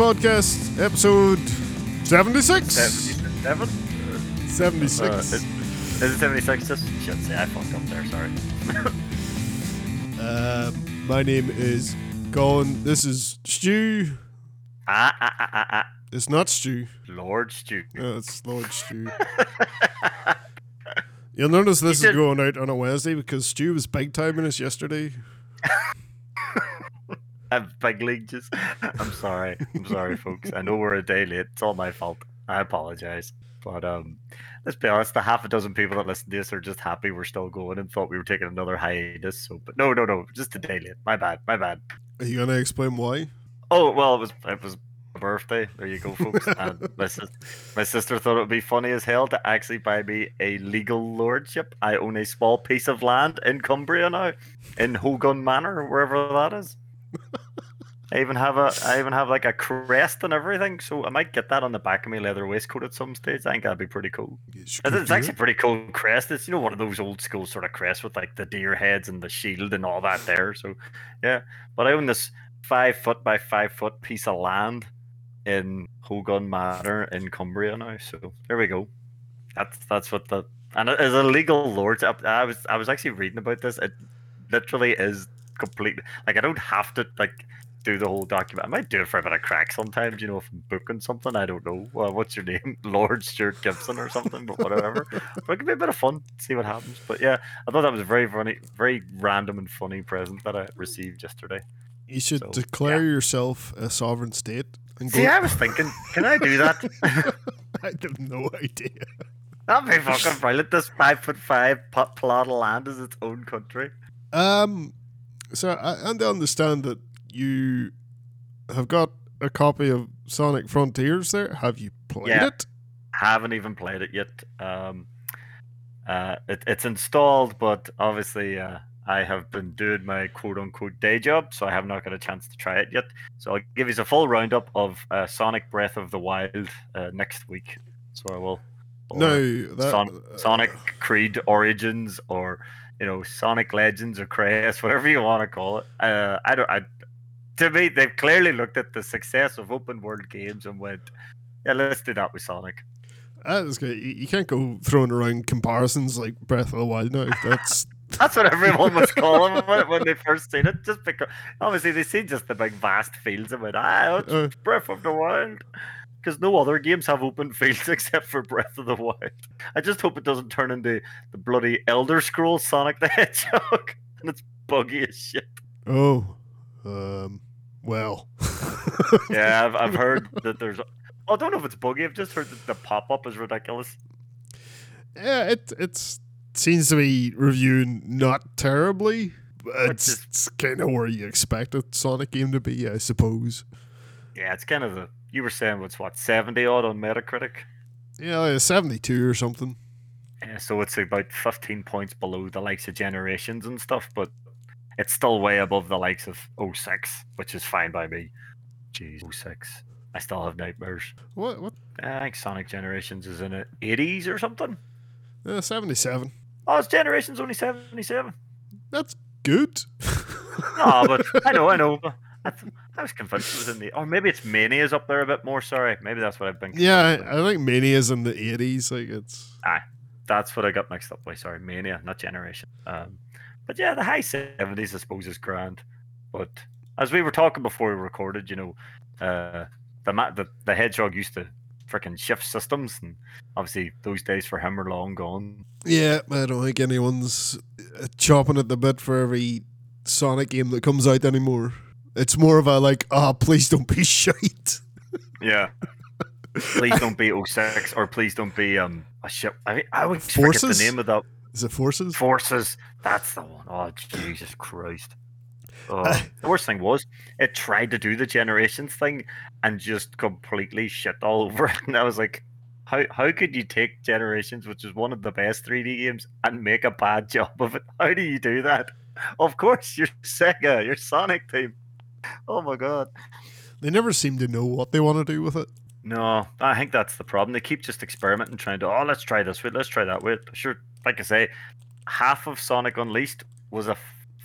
Podcast, episode 76. 77? 76. Uh, is, is it 76? Just shit, say I fucked up there, sorry. Uh, my name is Colin. This is Stu. ah, ah, ah, ah, ah. It's not Stu. Lord Stu. Uh, it's Lord Stu. You'll notice this is going out on a Wednesday because Stu was big in us yesterday. I'm big league just. I'm sorry. I'm sorry, folks. I know we're a day late. It's all my fault. I apologize. But um, let's be honest. The half a dozen people that listen to this are just happy we're still going and thought we were taking another hiatus. So, but no, no, no. Just a day late. My bad. My bad. Are you gonna explain why? Oh well, it was it was my birthday. There you go, folks. and my, sis- my sister thought it would be funny as hell to actually buy me a legal lordship. I own a small piece of land in Cumbria now, in Hogun Manor, wherever that is. I even have a I even have like a crest and everything, so I might get that on the back of my leather waistcoat at some stage. I think that'd be pretty cool. It's, it's actually a pretty cool crest. It's you know one of those old school sort of crests with like the deer heads and the shield and all that there. So yeah, but I own this five foot by five foot piece of land in Hogun Manor in Cumbria now. So there we go. That's that's what the and it is a legal lord. I I was I was actually reading about this. It literally is complete. Like I don't have to like do the whole document. I might do it for a bit of crack sometimes. You know, if I'm booking something, I don't know. Well, what's your name, Lord Stuart Gibson or something? But whatever. but it could be a bit of fun. See what happens. But yeah, I thought that was a very funny, very random and funny present that I received yesterday. You should So, declare yourself a sovereign state and go. See, I was thinking, can I do that? I have no idea. That'd be fucking brilliant. This five foot five plot of land is its own country. Um, so I, and I understand that you have got a copy of Sonic Frontiers. There, have you played Yeah. it? haven't even played it yet. Um, uh, it, it's installed, but obviously uh, I have been doing my quote unquote day job, so I have not got a chance to try it yet. So I'll give you a full roundup of uh, Sonic Breath of the Wild uh, next week. So I will. No, that Son- Sonic Creed Origins or you know Sonic Legends or Crest, whatever you want to call it. Uh, I don't. I, to me, they've clearly looked at the success of open world games and went, "Yeah, let's do that with Sonic." That is good. You, can't go throwing around comparisons like Breath of the Wild now. That's That's what everyone was calling when, when they first seen it. Just because, obviously, they see just the big vast fields and went, "Ah, it's uh, Breath of the Wild." Because no other games have open fields except for Breath of the Wild. I just hope it doesn't turn into the bloody Elder Scrolls Sonic the Hedgehog, and it's buggy as shit. oh, um, well, Yeah, I've, I've heard that there's. I don't know if it's buggy. I've just heard that the pop up is ridiculous. yeah, it it's seems to be reviewing not terribly. but It's, is- it's kind of where you expect a Sonic game to be, I suppose. Yeah, it's kind of the. You were saying what's what seventy odd on Metacritic. Yeah, like seventy-two or something. Yeah, so it's about 15 points below the likes of Generations and stuff, but it's still way above the likes of 06, which is fine by me. Jeez, 06. I still have nightmares. What? What? I think Sonic Generations is in the 80s or something. Uh, Seventy-seven. Oh, it's Generations only 77. That's good. No, but I know, I know. I, th- I was convinced it was in the. Or maybe it's Mania's up there a bit more. Sorry. Maybe that's what I've been. yeah. I, I think Mania's in the eighties. Like it's. Aye, that's what I got mixed up with. Sorry, Mania, not Generation. Um, but yeah, the high seventies, I suppose, is grand. But as we were talking before we recorded, you know, uh, the ma- the the hedgehog used to freaking shift systems, and obviously those days for him are long gone. Yeah, I don't think anyone's uh, chopping at the bit for every Sonic game that comes out anymore. It's more of a like, ah, please don't be shite. Yeah. please don't be 06 or please don't be um a ship. I mean, I always forget Forces? the name of that. Is it Forces? Forces. That's the one. Oh Jesus Christ. Oh, the worst thing was it tried to do the generations thing and just completely shit all over it. And I was like, how how could you take generations, which is one of the best 3D games, and make a bad job of it? How do you do that? Of course, you're Sega, you're Sonic team. Oh my god. They never seem to know what they want to do with it. No, I think that's the problem. They keep just experimenting, trying to, oh, let's try this way, let's try that way. Sure, like I say, half of Sonic Unleashed was a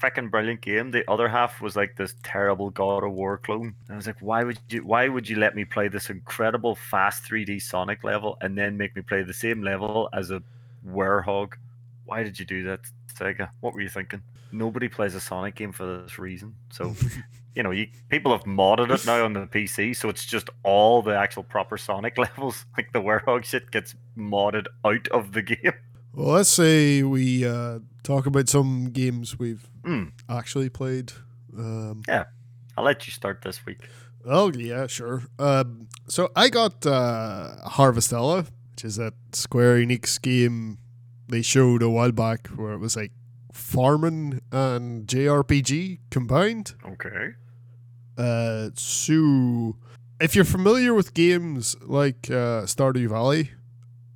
freaking brilliant game. The other half was like this terrible God of War clone. And I was like, why would you? Why would you let me play this incredible fast 3D Sonic level and then make me play the same level as a werehog? Why did you do that, Sega? What were you thinking? Nobody plays a Sonic game for this reason. So, you know, you people have modded it now on the PC, so it's just all the actual proper Sonic levels. Like the werehog shit gets modded out of the game. Well, let's say we uh, talk about some games we've Mm. actually played. Um, yeah, I'll let you start this week. oh yeah, sure. Um, so I got uh, Harvestella, which is that Square Enix game they showed a while back, where it was like farming and JRPG combined. Okay. Uh, so if you're familiar with games like uh, Stardew Valley,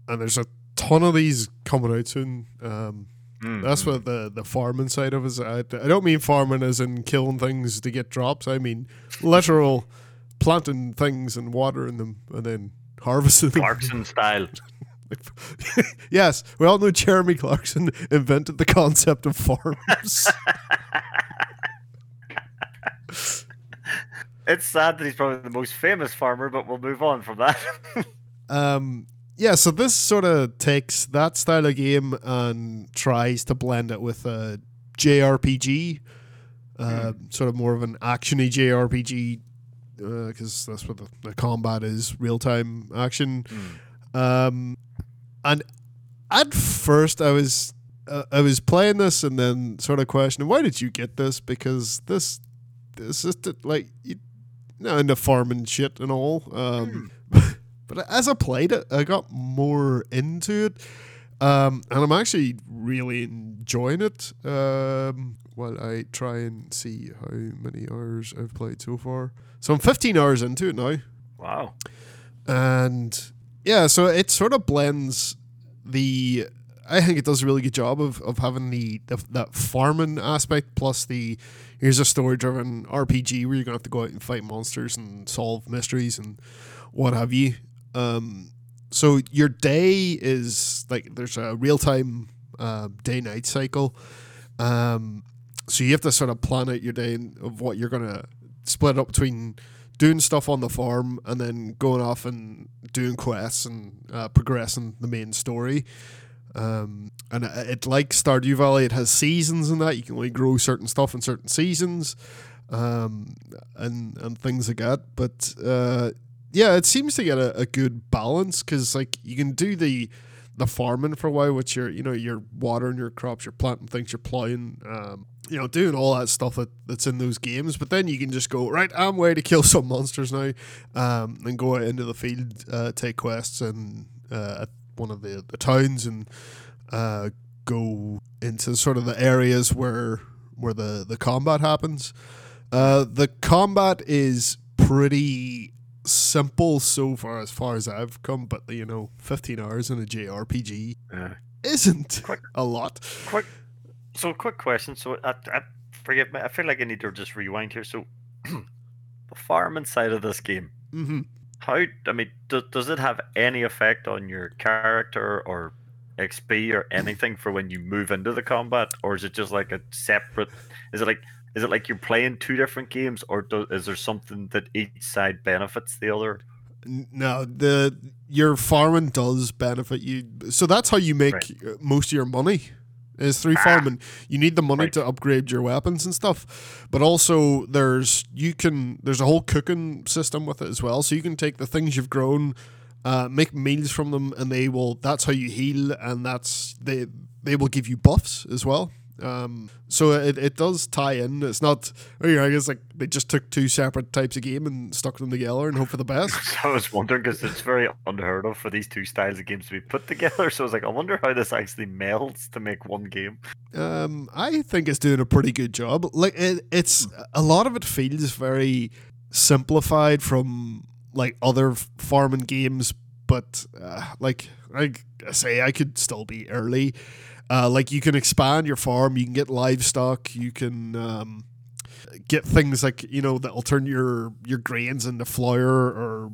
and there's a ton of these coming out soon. Um, Mm, that's what the, the farming side of it is. I, I don't mean farming as in killing things to get drops. I mean literal planting things and watering them and then harvesting them. Clarkson style. yes, we all know Jeremy Clarkson invented the concept of farms. It's sad that he's probably the most famous farmer, but we'll move on from that. um, yeah, so this sort of takes that style of game and tries to blend it with a JRPG, uh, sort of more of an actiony JRPG, because that's what the, the combat is real time action. Um, and at first, I was uh, I was playing this and then sort of questioning why did you get this because this this is like you know into farming shit and all. Um, but as I played it, I got more into it. Um, and I'm actually really enjoying it. Um, while I try and see how many hours I've played so far. So I'm 15 hours into it now wow. and yeah, so it sort of blends the. I think it does a really good job of, of having the, the that farming aspect plus the here's a story driven RPG where you're gonna have to go out and fight monsters and solve mysteries and what have you. Um, so your day is like there's a real time uh, day night cycle. Um, so you have to sort of plan out your day of what you're gonna split up between doing stuff on the farm and then going off and doing quests and uh, progressing the main story. Um, and it, like Stardew Valley, it has seasons in that you can only grow certain stuff in certain seasons, um, and and things like that. But uh, yeah, it seems to get a, a good balance because like you can do the the farming for a while, which you're you know you're watering your crops, you're planting things, you're plowing, um, you know, doing all that stuff that, that's in those games. But then you can just go right. I'm way to kill some monsters now, um, and go out into the field, uh, take quests, and uh, one of the, the towns, and uh, go into sort of the areas where where the the combat happens. Uh, the combat is pretty simple so far as far as I've come, but you know, 15 hours in a JRPG Yeah. isn't Quick. a lot. quick so quick question so I, I forgive me i feel like i need to just rewind here so the farming side of this game hmm how i mean do, does it have any effect on your character or xp or anything for when you move into the combat or is it just like a separate is it like is it like you're playing two different games or do, is there something that each side benefits the other No, the your farming does benefit you. So that's how you make Right. most of your money. Is three Ah. farming. You need the money Right. to upgrade your weapons and stuff. But also there's you can there's a whole cooking system with it as well. So you can take the things you've grown, uh, make meals from them and they will that's how you heal and that's they they will give you buffs as well. Um, so it, it does tie in. It's not. Oh yeah, I guess like they just took two separate types of game and stuck them together and hope for the best. I was wondering because it's very unheard of for these two styles of games to be put together. So I was like, I wonder how this actually melds to make one game. Um, I think it's doing a pretty good job. Like it, it's a lot of it feels very simplified from like other farming games, but uh, like I say, I could still be early. Uh, like you can expand your farm, you can get livestock, you can um, get things like you know that'll turn your your grains into flour or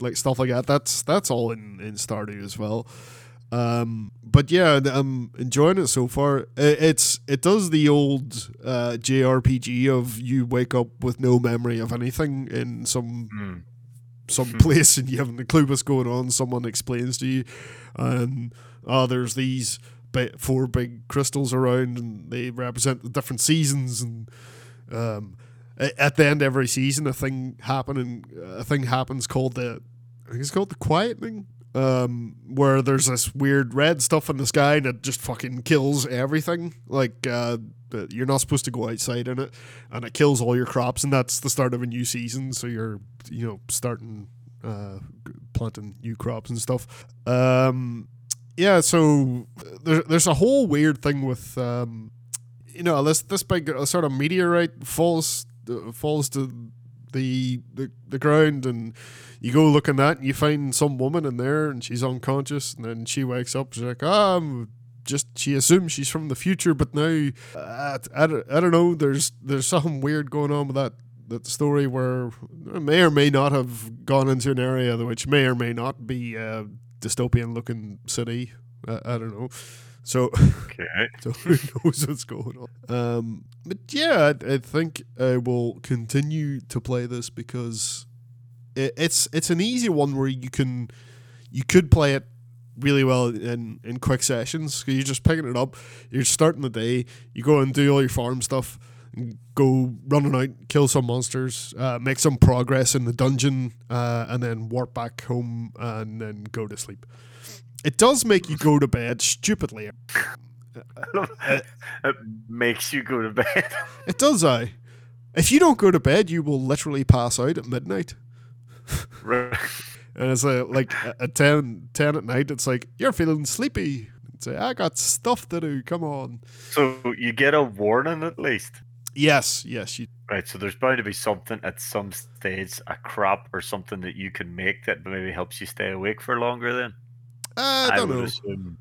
like, stuff like that. That's that's all in in Stardew as well. Um, but yeah, I'm enjoying it so far. I- It's it does the old uh, JRPG of you wake up with no memory of anything in some Mm. some Hmm. place and you haven't a clue what's going on. Someone explains to you, and oh, there's these bi- four big crystals around, and they represent the different seasons. And um, at the end of every season, a thing happening, a thing happens called the, I think it's called the quietening. Um, where there's this weird red stuff in the sky and it just fucking kills everything. Like, uh, you're not supposed to go outside in it, and it kills all your crops, and that's the start of a new season. So you're, you know, starting uh, planting new crops and stuff. Um, yeah, so there, there's a whole weird thing with, um, you know, this this big uh, sort of meteorite falls uh, falls to the, the the ground, and you go looking at, and you find some woman in there, and she's unconscious, and then she wakes up, she's like, ah, I'm just she assumes she's from the future, but now uh, I, don't, I don't know. There's there's something weird going on with that that story where may or may not have gone into an area which may or may not be a dystopian looking city. I, I don't know. So Okay. so who knows what's going on? Um, but yeah, I, I think I will continue to play this because it, it's it's an easy one where you can you could play it really well in in quick sessions because you're just picking it up, you're starting the day, you go and do all your farm stuff. Go running out, kill some monsters, uh, make some progress in the dungeon, uh, and then warp back home and then go to sleep. It does make you go to bed stupidly it makes you go to bed. It does, I. If you don't go to bed, you will literally pass out at midnight. Right. And it's uh, like at 10, 10 at night, it's like, you're feeling sleepy. say, I got stuff to do, come on. so you get a warning at least. Yes, yes. You, Right, so there's bound to be something at some stage, a crop or something that you can make that maybe helps you stay awake for longer. Then I don't would know. assume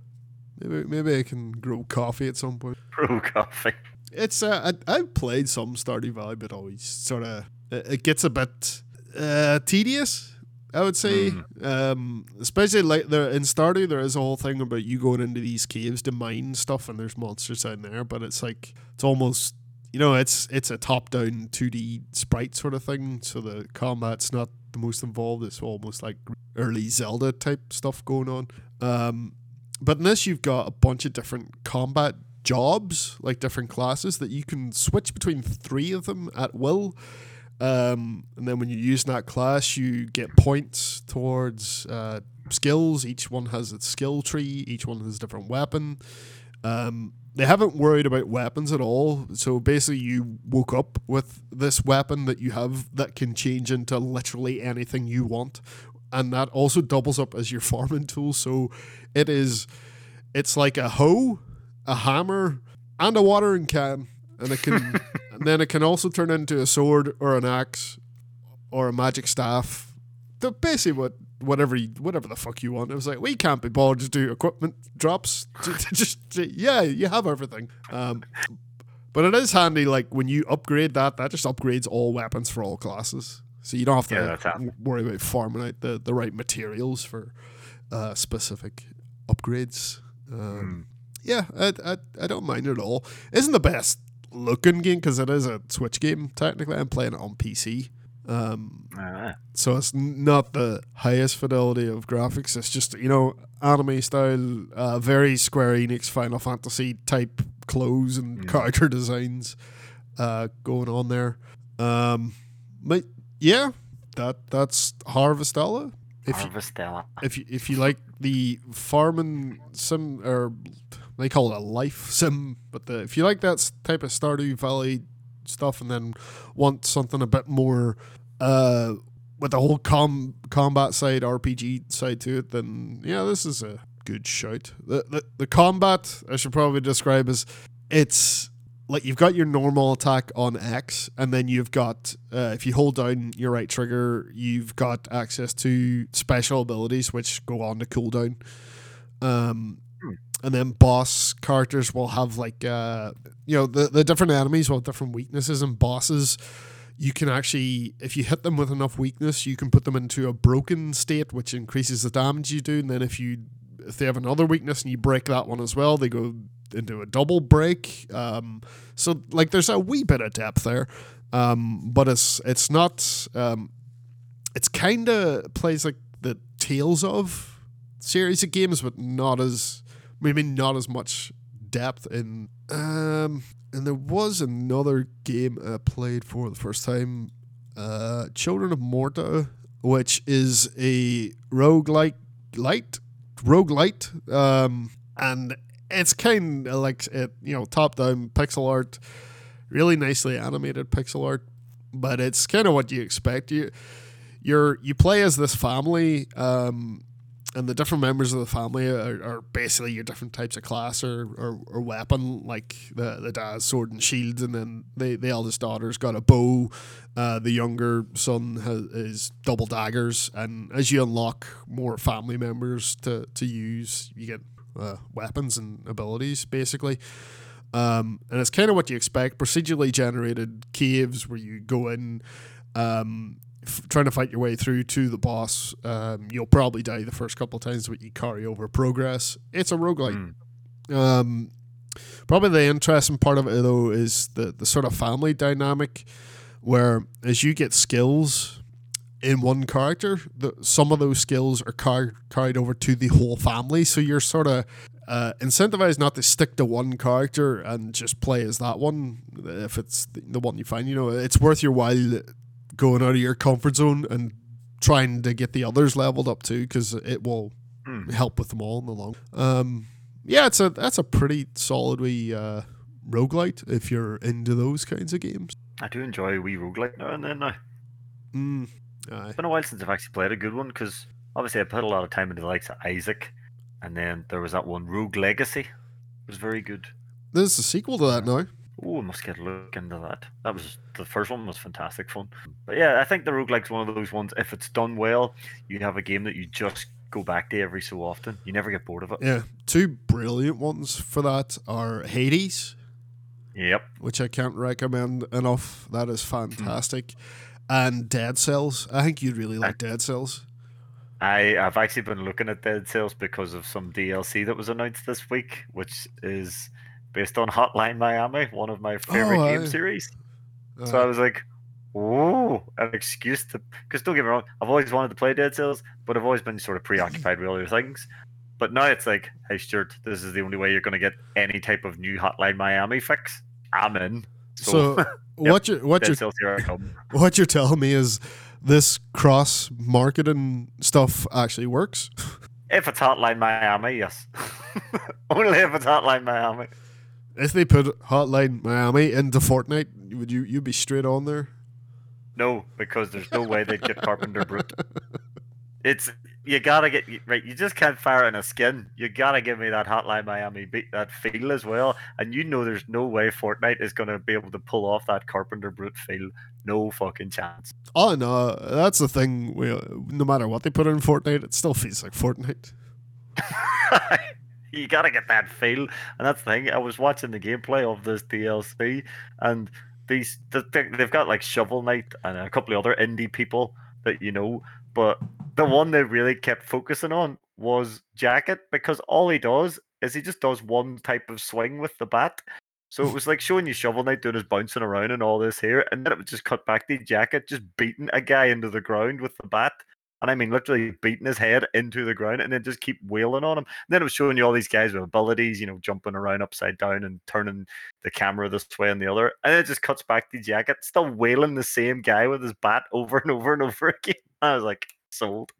Maybe, maybe I can grow coffee at some point. brew coffee. It's uh, I, I've played some Stardew Valley, but always sort of it, it gets a bit uh, tedious. I would say, um, especially like there in Stardew, there is a whole thing about you going into these caves to mine stuff, and there's monsters down there. But it's like it's almost you know it's it's a top down two D sprite sort of thing, so the combat's not the most involved. It's almost like early Zelda type stuff going on. Um, but in this, you've got a bunch of different combat jobs, like different classes that you can switch between three of them at will. Um, and then when you use that class, you get points towards uh, skills. Each one has its skill tree. Each one has a different weapon. Um, they haven't worried about weapons at all. So basically, you woke up with this weapon that you have that can change into literally anything you want, and that also doubles up as your farming tool. So it is, it's like a hoe, a hammer, and a watering can, and it can, and then it can also turn into a sword or an axe, or a magic staff. The basically what whatever you, whatever the fuck you want. It was like we can't be bothered to do equipment drops. Just yeah, you have everything. Um, but it is handy. Like when you upgrade that, that just upgrades all weapons for all classes. So you don't have to Yeah, that's handy. w- worry about farming out the, the right materials for uh, specific upgrades. Um, Yeah, I, I, I don't mind it at all. Isn't the best looking game because it is a Switch game. Technically, I'm playing it on PC. Um, Ah, so it's not the highest fidelity of graphics. It's just you know anime style, uh, very Square Enix Final Fantasy type clothes and Mm. character designs uh, going on there. Um, but yeah, that that's Harvestella. If you, Harvestella. if you if you like the farming sim or they call it a life sim, but the, if you like that type of Stardew Valley stuff and then want something a bit more uh with the whole com combat side RPG side to it, then yeah, this is a good shout. The the, the combat I should probably describe as it's like you've got your normal attack on X, and then you've got uh, if you hold down your right trigger, you've got access to special abilities which go on to cooldown. Um, and then boss characters will have like uh, you know the the different enemies will have different weaknesses, and bosses you can actually if you hit them with enough weakness, you can put them into a broken state, which increases the damage you do, and then if you if they have another weakness and you break that one as well, they go into a double break. Um, so like there's a wee bit of depth there, um, but it's it's not. Um, it's kind of plays like the Tales of series of games, but not as maybe not as much depth in. Um, and there was another game I played for the first time, uh, Children of Morta, which is a roguelike light roguelite. Um, and it's kind of like it, you know, top down pixel art, really nicely animated pixel art, but it's kind of what you expect. You you're you play as this family, um, and the different members of the family are, are basically your different types of class or, or, or, weapon. Like the the dad's sword and shield, and then the the eldest daughter's got a bow. Uh, the younger son has is double daggers, and as you unlock more family members to to use, you get uh, weapons and abilities basically. Um, and it's kind of what you expect procedurally generated caves where you go in um, f- trying to fight your way through to the boss. Um, you'll probably die the first couple of times, but you carry over progress. It's a roguelike. Mm. Um, probably the interesting part of it, though, is the, the sort of family dynamic where as you get skills in one character, the, some of those skills are car- carried over to the whole family. So you're sort of uh, incentivized not to stick to one character and just play as that one if it's the, the one you find. You know, it's worth your while going out of your comfort zone and trying to get the others leveled up too because it will mm. help with them all in the long. Um, yeah, it's a that's a pretty solid wee uh, roguelite if you're into those kinds of games. I do enjoy a wee roguelite now and then now. Mm, it's been a while since I've actually played a good one because obviously I put a lot of time into the likes of Isaac, and then there was that one Rogue Legacy. It was very good. There's a sequel to that now. Oh, I must get a look into that. That was the first one was fantastic fun. But yeah, I think the roguelike's one of those ones. If it's done well, you have a game that you just go back to every so often. You never get bored of it. Yeah, two brilliant ones for that are Hades. Yep. Which I can't recommend enough. That is fantastic. Mm. And Dead Cells. I think you'd really like I, Dead Cells. I I've actually been looking at Dead Cells because of some DLC that was announced this week, which is based on Hotline Miami, one of my favorite oh, game series. Uh, so I was like, "Ooh, an excuse to." Because don't get me wrong, I've always wanted to play Dead Cells, but I've always been sort of preoccupied with other things. But now it's like, "Hey, Stuart, this is the only way you're going to get any type of new Hotline Miami fix." I'm in. So, so yep, what you what you what you're telling me is this cross marketing stuff actually works. If it's Hotline Miami, yes. Only if it's Hotline Miami. If they put Hotline Miami into Fortnite, would you you be straight on there? No, because there's no way they'd get Carpenter Brut. It's you gotta get right. You just can't fire in a skin. You gotta give me that Hotline Miami beat that feel as well. And you know, there's no way Fortnite is gonna be able to pull off that Carpenter Brut feel. No fucking chance. Oh no, that's the thing. We, no matter what they put in Fortnite, it still feels like Fortnite. you gotta get that feel, and that's the thing. I was watching the gameplay of this DLC, and these they've got like Shovel Knight and a couple of other indie people that you know, but the one they really kept focusing on was Jacket because all he does is he just does one type of swing with the bat. So it was like showing you Shovel Knight doing his bouncing around and all this here, and then it would just cut back to Jacket just beating a guy into the ground with the bat and I mean literally beating his head into the ground and then just keep wailing on him. And then it was showing you all these guys with abilities, you know, jumping around upside down and turning the camera this way and the other. And then it just cuts back to Jacket, still wailing the same guy with his bat over and over and over again. I was like, sold.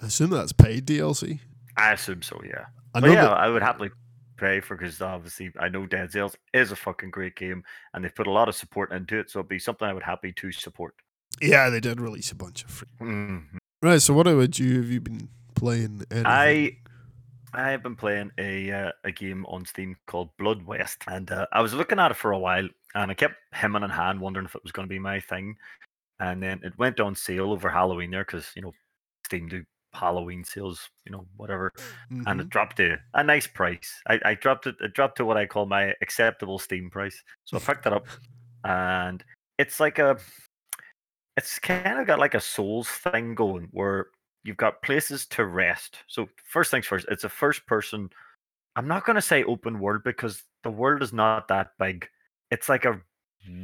I assume that's paid DLC. I assume so, yeah. I but yeah, that- I would happily pay for because obviously I know Dead Cells is a fucking great game and they've put a lot of support into it, so it'd be something I would happy to support. Yeah, they did release a bunch of free. Mm-hmm. Right. So, what about you? Have you been playing? Anything? I I have been playing a uh, a game on Steam called Blood West, and uh, I was looking at it for a while, and I kept hemming and hand, wondering if it was going to be my thing. And then it went on sale over Halloween there because you know Steam do Halloween sales, you know, whatever, mm-hmm. and it mm-hmm. dropped to a nice price. I, I dropped it. It dropped to what I call my acceptable Steam price. So I picked it up, and it's like a it's kind of got like a Souls thing going where you've got places to rest. So first things first, it's a first person. I'm not going to say open world because the world is not that big. It's like a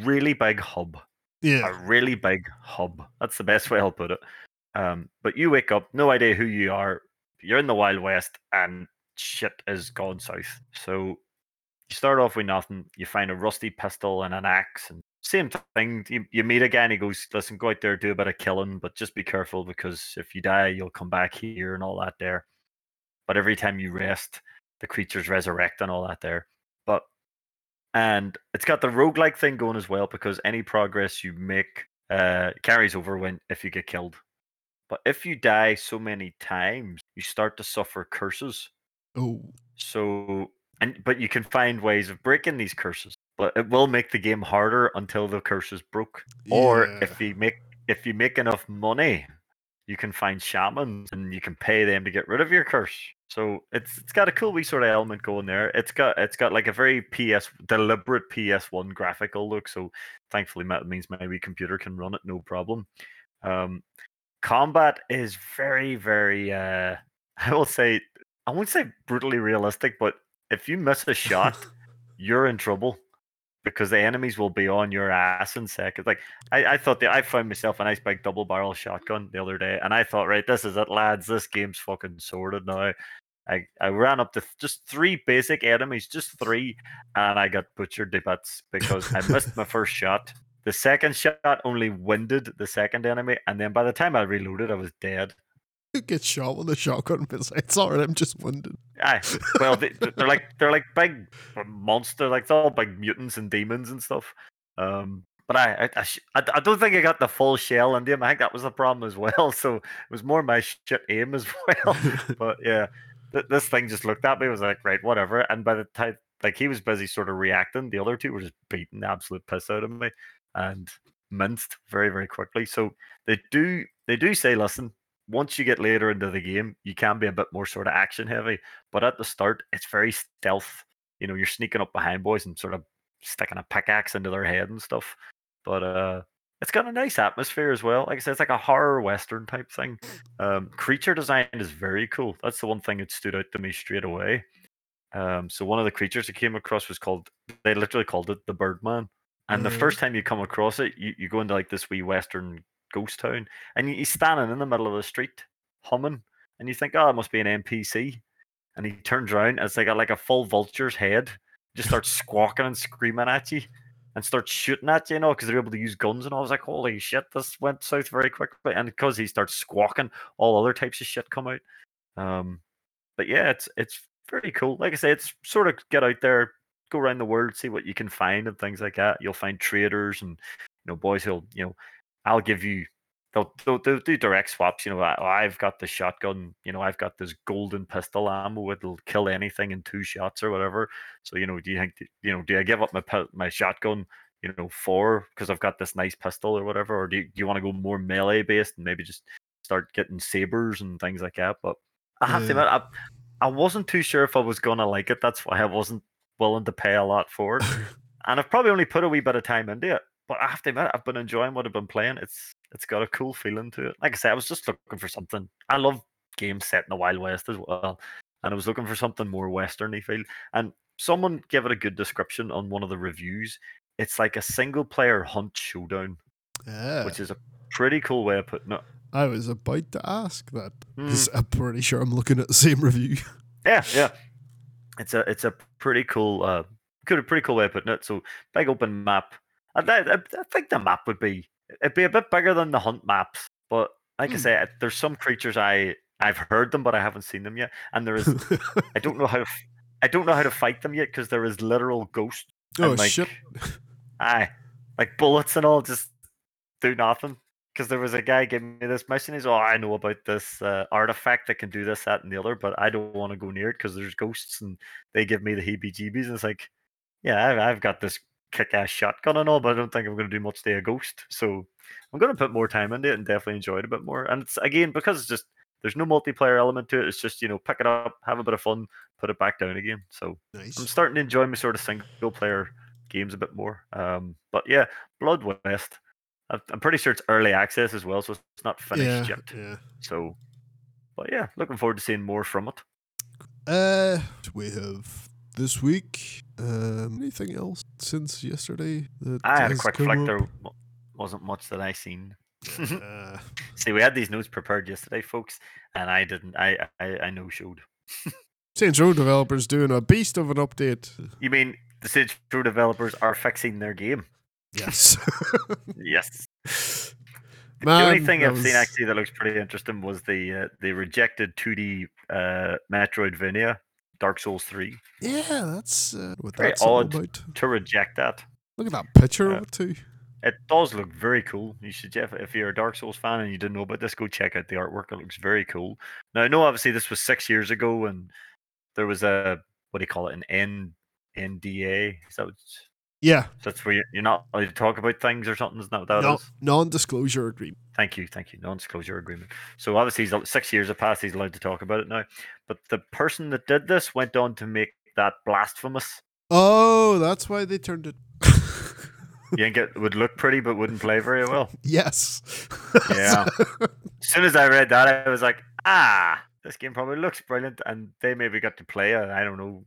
really big hub. Yeah. A really big hub. That's the best way I'll put it. Um, but you wake up, no idea who you are. You're in the Wild West, and shit is gone south. So you start off with nothing. You find a rusty pistol and an axe, and same thing. You, you meet a guy, and he goes, "Listen, go out there, do a bit of killing, but just be careful because if you die, you'll come back here and all that there." But every time you rest, the creatures resurrect and all that there. But and it's got the roguelike thing going as well because any progress you make uh, carries over when if you get killed. But if you die so many times, you start to suffer curses. Oh. So and but you can find ways of breaking these curses. But it will make the game harder until the curse is broke. Or if you make if you make enough money, you can find shamans and you can pay them to get rid of your curse. So it's it's got a cool wee sort of element going there. It's got it's got like a very PS deliberate PS1 graphical look. So thankfully that means my wee computer can run it no problem. Um, combat is very very uh, I will say I won't say brutally realistic, but if you miss a shot, you're in trouble because the enemies will be on your ass in seconds. Like I, I thought I found myself a nice big double barrel shotgun the other day, and I thought, right, this is it, lads. This game's fucking sorted now. I, I ran up to just three basic enemies, just three, and I got butchered to bits because I missed my first shot. The second shot only winded the second enemy, and then by the time I reloaded, I was dead. You get shot with a shotgun. It's, it's alright, I'm just winded. Aye. Well, they, they're like they're like big monster, like they're all big mutants and demons and stuff. Um, but I I, I, I don't think I got the full shell in them. I think that was the problem as well. So it was more my shit aim as well. but yeah, th- this thing just looked at me. Was like, right, whatever. And by the time like he was busy sort of reacting, the other two were just beating the absolute piss out of me and minced very very quickly. So they do they do say, listen, once you get later into the game, you can be a bit more sort of action heavy. But at the start, it's very stealth. You know, you're sneaking up behind boys and sort of sticking a pickaxe into their head and stuff. But uh it's got a nice atmosphere as well. Like I said, it's like a horror western type thing. Um, creature design is very cool. That's the one thing that stood out to me straight away. Um, so one of the creatures I came across was called. They literally called it the Birdman. And the Mhm. first time you come across it, you, you go into like this wee western ghost town, and he's standing in the middle of the street humming, and you think, oh, it must be an NPC. And he turns around, and it's like a, like a full vulture's head, just starts squawking and screaming at you, and starts shooting at you, you know, because they're able to use guns. And I was like, holy shit, this went south very quickly. And because he starts squawking, all other types of shit come out. Um, but yeah, it's it's very cool. Like I say, it's sort of get out there, go around the world, see what you can find and things like that. You'll find traders and you know boys who'll you know I'll give you they'll, they'll, they'll do direct swaps. You know, I, I've got the shotgun. You know, I've got this golden pistol ammo. It'll kill anything in two shots or whatever. So you know, do you think you know? Do I give up my my shotgun? You know, for because I've got this nice pistol or whatever, or do you, do you want to go more melee based and maybe just start getting sabers and things like that? But I have to admit, I, I wasn't too sure if I was gonna like it. That's why I wasn't willing to pay a lot for it. and I've probably only put a wee bit of time into it. But I have to admit, I've been enjoying what I've been playing. It's it's got a cool feeling to it. Like I said, I was just looking for something. I love games set in the Wild West as well, and I was looking for something more westerny feel. And someone gave it a good description on one of the reviews. It's like a single player hunt showdown, Yeah. which is a pretty cool way of putting it. I was about to ask that. Mm. I'm pretty sure I'm looking at the same review. Yeah, yeah. It's a it's a pretty cool uh good a pretty cool way of putting it. So big open map. I, I, I think the map would be it'd be a bit bigger than the hunt maps, but like I Hmm. say, there's some creatures I I've heard them, but I haven't seen them yet, and there is I don't know how to I don't know how to fight them yet because there is literal ghosts. oh and, like, shit! Aye, like bullets and all just do nothing. Because there was a guy giving me this mission. He's, oh, I know about this uh, artifact that can do this, that, and the other, but I don't want to go near it because there's ghosts and they give me the heebie-jeebies. And it's like, yeah, I've, I've got this kick-ass shotgun and all, but I don't think I'm going to do much to a ghost. So I'm going to put more time into it and definitely enjoy it a bit more. And it's again because it's just there's no multiplayer element to it. It's just you know pick it up, have a bit of fun, put it back down again. So I'm starting to enjoy my sort of single player games a bit more. Um, but yeah, Blood West. I'm pretty sure it's early access as well, so it's not finished Yeah, yet. yeah. So but yeah, looking forward to seeing more from it. Uh, we have this week. Um, anything else since yesterday? That I had a quick flick. up? There wasn't much that I seen. Uh, See, we had these notes prepared yesterday, folks, and I didn't. I I, I no showed. Saints Row developers doing a beast of an update. You mean the Saints Row developers are fixing their game? Yes. Yes. the only thing I've seen actually that looks pretty interesting was the uh, the rejected 2D uh, Metroidvania, Dark Souls 3. Yeah, that's uh, what Very that's all odd. about. To reject that, Look at that picture Uh, too. it does look very cool. You should, if, if you're a Dark Souls fan and you didn't know about this, go check out the artwork. It looks very cool. Now, I know obviously this was six years ago, and there was a what do you call it, an N NDA? Is that Yeah, that's where you're, you're not allowed to talk about things or something? Isn't that what that no, is? non-disclosure agreement. Thank you, thank you. Non-disclosure agreement. So obviously, he's, six years have passed. He's allowed to talk about it now. But the person that did this went on to make that blasphemous. Oh, that's why they turned it. You think it would look pretty, but wouldn't play very well. yes. Yeah. as soon as I read that, I was like, ah, this game probably looks brilliant, and they maybe got to play it. I don't know.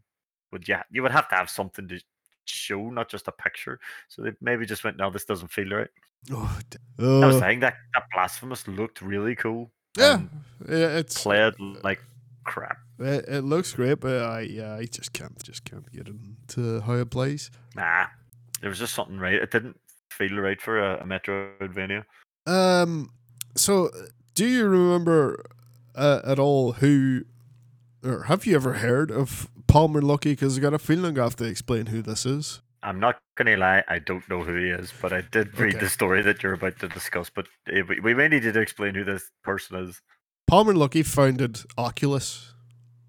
Would you? You would have to have something to show, not just a picture. So they maybe just went, no, this doesn't feel right. oh, d- I was uh, saying that that blasphemous looked really cool. yeah, it's played like crap. it, it looks great, but I yeah, I just can't just can't get into how it plays. Nah, there was just something right. It didn't feel right for a, a Metroidvania. Um, so do you remember uh, at all who, or have you ever heard of Palmer Luckey? Because I got a feeling I have to explain who this is. I'm not gonna lie, I don't know who he is, but I did read Okay. the story that you're about to discuss. But eh, we, may need you to explain who this person is. Palmer Lucky founded Oculus.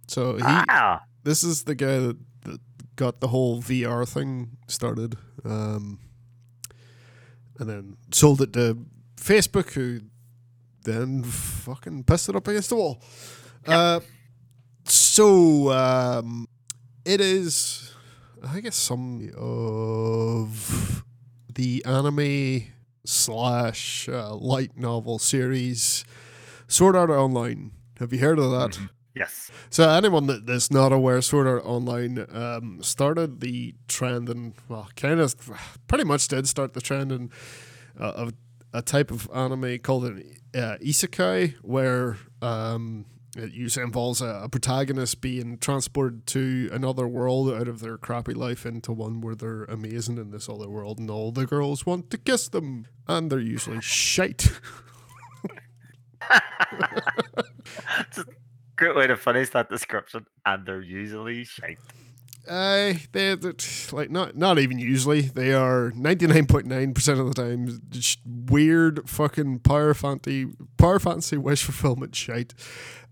So he, ah, this is the guy that, that got the whole VR thing started, um, and then sold it to Facebook, who then fucking pissed it up against the wall. Uh, so um, it is, I guess, some of the anime slash uh, light novel series Sword Art Online. Have you heard of that? yes. So anyone that, that's not aware, Sword Art Online um, started the trend and well, kind of pretty much did start the trend in, uh, of a type of anime called an uh, isekai, where um, it usually involves a, a protagonist being transported to another world out of their crappy life into one where they're amazing in this other world, and all the girls want to kiss them, and they're usually shite. it's a great way to finish that description. And they're usually shite. Uh, they they're like not not even usually. They are ninety nine point nine percent of the time just weird fucking power fantasy power fantasy wish fulfillment shite.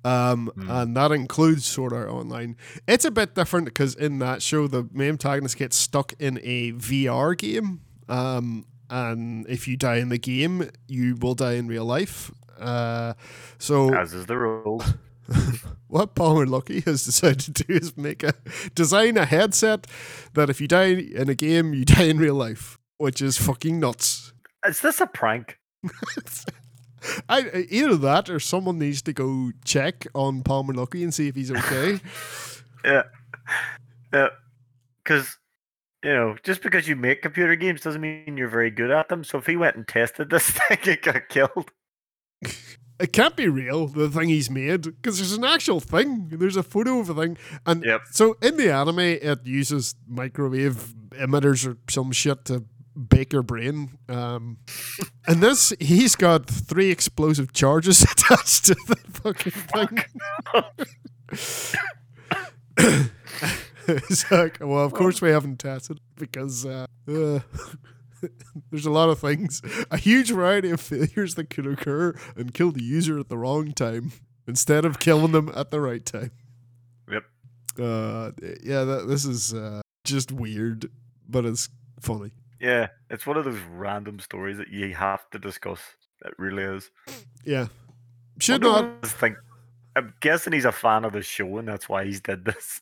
Um, Hmm. and that includes Sword Art Online. It's a bit different because in that show the main antagonist gets stuck in a VR game. Um, and if you die in the game, you will die in real life. Uh, so As is the rule. what Palmer Luckey has decided to do is make a design a headset that if you die in a game, you die in real life, which is fucking nuts. Is this a prank? I either that or someone needs to go check on Palmer Luckey and see if he's okay. Yeah. Yeah. Because, you know, just because you make computer games doesn't mean you're very good at them. So if he went and tested this thing, it got killed. It can't be real, the thing he's made, because there's an actual thing. There's a photo of a thing. And Yep. so in the anime, it uses microwave emitters or some shit to bake your brain. Um, and this, he's got three explosive charges attached to the fucking thing. it's like, well, of course we haven't tested because uh, uh, there's a lot of things, a huge variety of failures that could occur and kill the user at the wrong time instead of killing them at the right time. Yep. Uh, yeah, that, this is uh, just weird, but it's funny. Yeah. It's one of those random stories that you have to discuss. It really is. Yeah, Should not. this I'm guessing he's a fan of the show and that's why he's did this.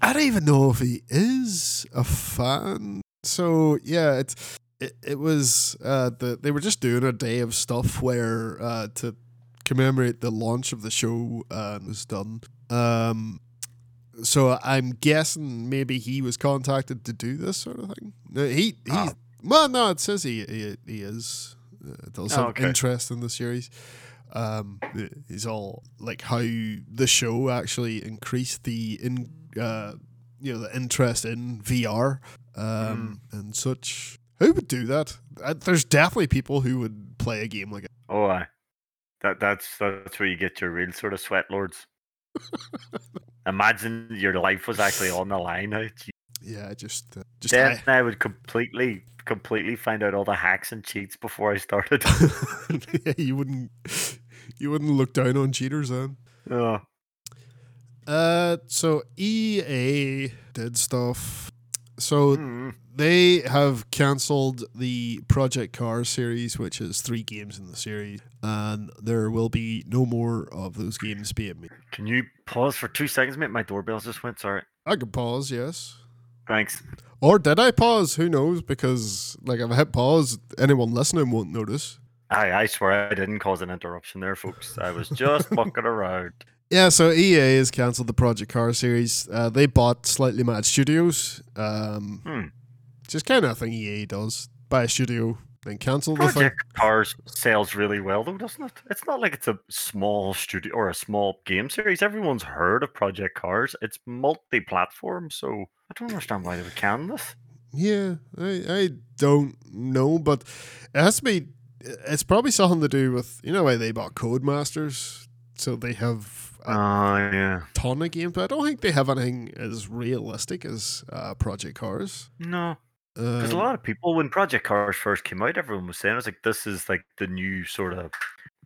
I don't even know if he is a fan. So yeah, it's it, it was uh the they were just doing a day of stuff where uh to commemorate the launch of the show and was done. Um, so I'm guessing maybe he was contacted to do this sort of thing. No, he he. Oh. Well, no, it says he he, he is uh, does Oh, have okay. interest in the series. Um, he's all like how the show actually increased the in uh you know the interest in VR um and such. Who would do that? Uh, There's definitely people who would play a game like it. Oh, aye. That that's that's where you get your real sort of sweat lords. Imagine your life was actually on the line. Now. Gee. Yeah, just uh, just Then I- I would completely completely find out all the hacks and cheats before I started. yeah, you wouldn't you wouldn't look down on cheaters then. oh, Uh, so EA did stuff. So mm. they have cancelled the Project Cars series, which is three games in the series, and there will be no more of those games being made. Can you pause for two seconds, mate? My doorbell just went. Sorry. I can pause, yes. Thanks. Or did I pause? Who knows? Because like if I hit pause, anyone listening won't notice. I I swear I didn't cause an interruption there, folks. I was just fucking around. Yeah, so EA has cancelled the Project Car series. Uh, they bought Slightly Mad Studios. Um, Hmm. Just kind of thing EA does. Buy a studio, then cancel the thing. Project Cars sells really well, though, doesn't it? It's not like it's a small studio or a small game series. Everyone's heard of Project Cars. It's multi-platform, so I don't understand why they would can this. Yeah, I, I don't know, but it has to be. It's probably something to do with you know why they bought Codemasters, so they have A yeah. ton of games. But I don't think they have anything as realistic as uh, Project Cars. No, because a Um, lot of people, when Project Cars first came out, everyone was saying it was like this is like the new sort of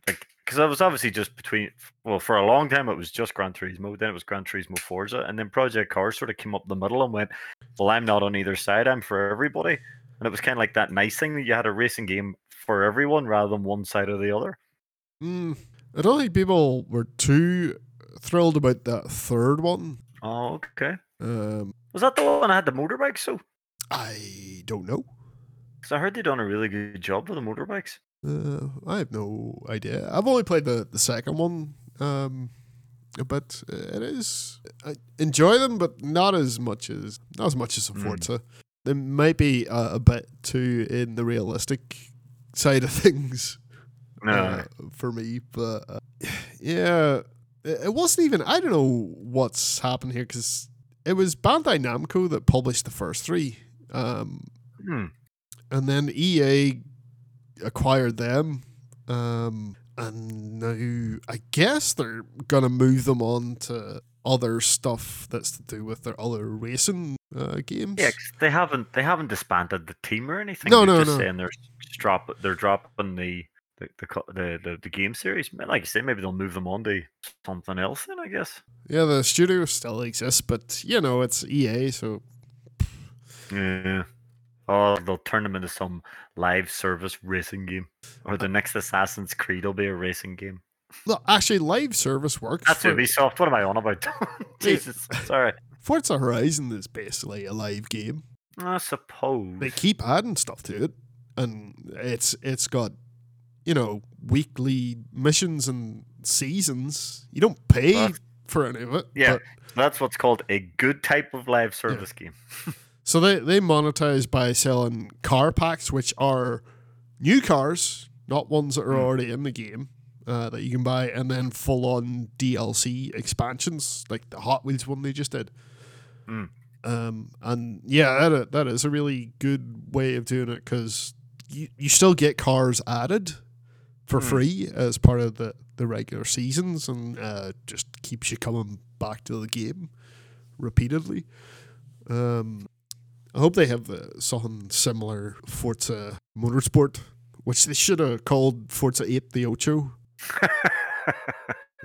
like because I was obviously just between well for a long time it was just Gran Turismo, then it was Gran Turismo Forza, and then Project Cars sort of came up the middle and went, well, I'm not on either side, I'm for everybody, and it was kind of like that nice thing that you had a racing game for everyone rather than one side or the other. mm, I don't think people were too thrilled about that third one. Oh, okay. Um, Was that the one that had the motorbike? So, I don't know. because I heard they done a really good job with the motorbikes. Uh, I have no idea. I've only played the, the second one, um, but it is I enjoy them, but not as much as not as much as a Mm. Forza. They might be uh, a bit too in the realistic side of things No. uh, for me, but uh, yeah, it, wasn't even. I don't know what's happened here because it was Bandai Namco that published the first three. Um, Hmm. and then EA acquired them. Um, and now I guess they're gonna move them on to other stuff that's to do with their other racing uh, games. Yeah, 'cause they haven't they haven't disbanded the team or anything. No, they're no, just no. saying they're drop they're dropping the the the, the the game series. Like you say, maybe they'll move them on to something else. Then I guess. yeah, the studio still exists, but you know it's EA, so Yeah. Oh, they'll turn them into some live service racing game, or the next Assassin's Creed will be a racing game. look, actually live service works. That's for, Ubisoft. What am I on about? Jesus, sorry. Forza Horizon is basically a live game. I suppose. They keep adding stuff to it, and it's it's got you know weekly missions and seasons. You don't pay Well, for any of it. yeah. but- That's what's called a good type of live service game. so they they monetize by selling car packs, which are new cars, not ones that are Hmm. already in the game. Uh, that you can buy, and then full on DLC expansions, like the Hot Wheels one they just did. Hmm. Um, and yeah, that, that is a really good way of doing it because you, you still get cars added for Hmm. free as part of the, the regular seasons and uh, just keeps you coming back to the game repeatedly. Um, I hope they have uh, something similar Forza Motorsport, which they should have called Forza 8 the Ocho.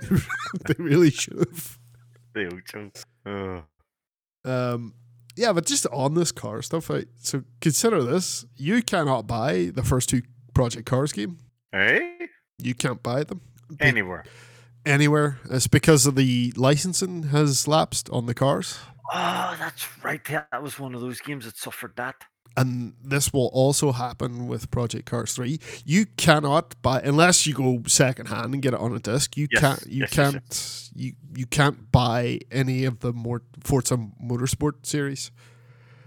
they really should have. the Ocho. Oh. Um, yeah, but just on this car stuff, right? So consider this: you cannot buy the first two Project Cars game. Hey? You can't buy them Be- Anywhere. anywhere. It's because of the licensing has lapsed on the cars, Oh, that's right. That was one of those games that suffered that. and this will also happen with Project Cars 3. You cannot buy unless you go secondhand and get it on a disc. You Yes, can't you yes, yes, can't you you can't buy any of the more Forza Motorsport series.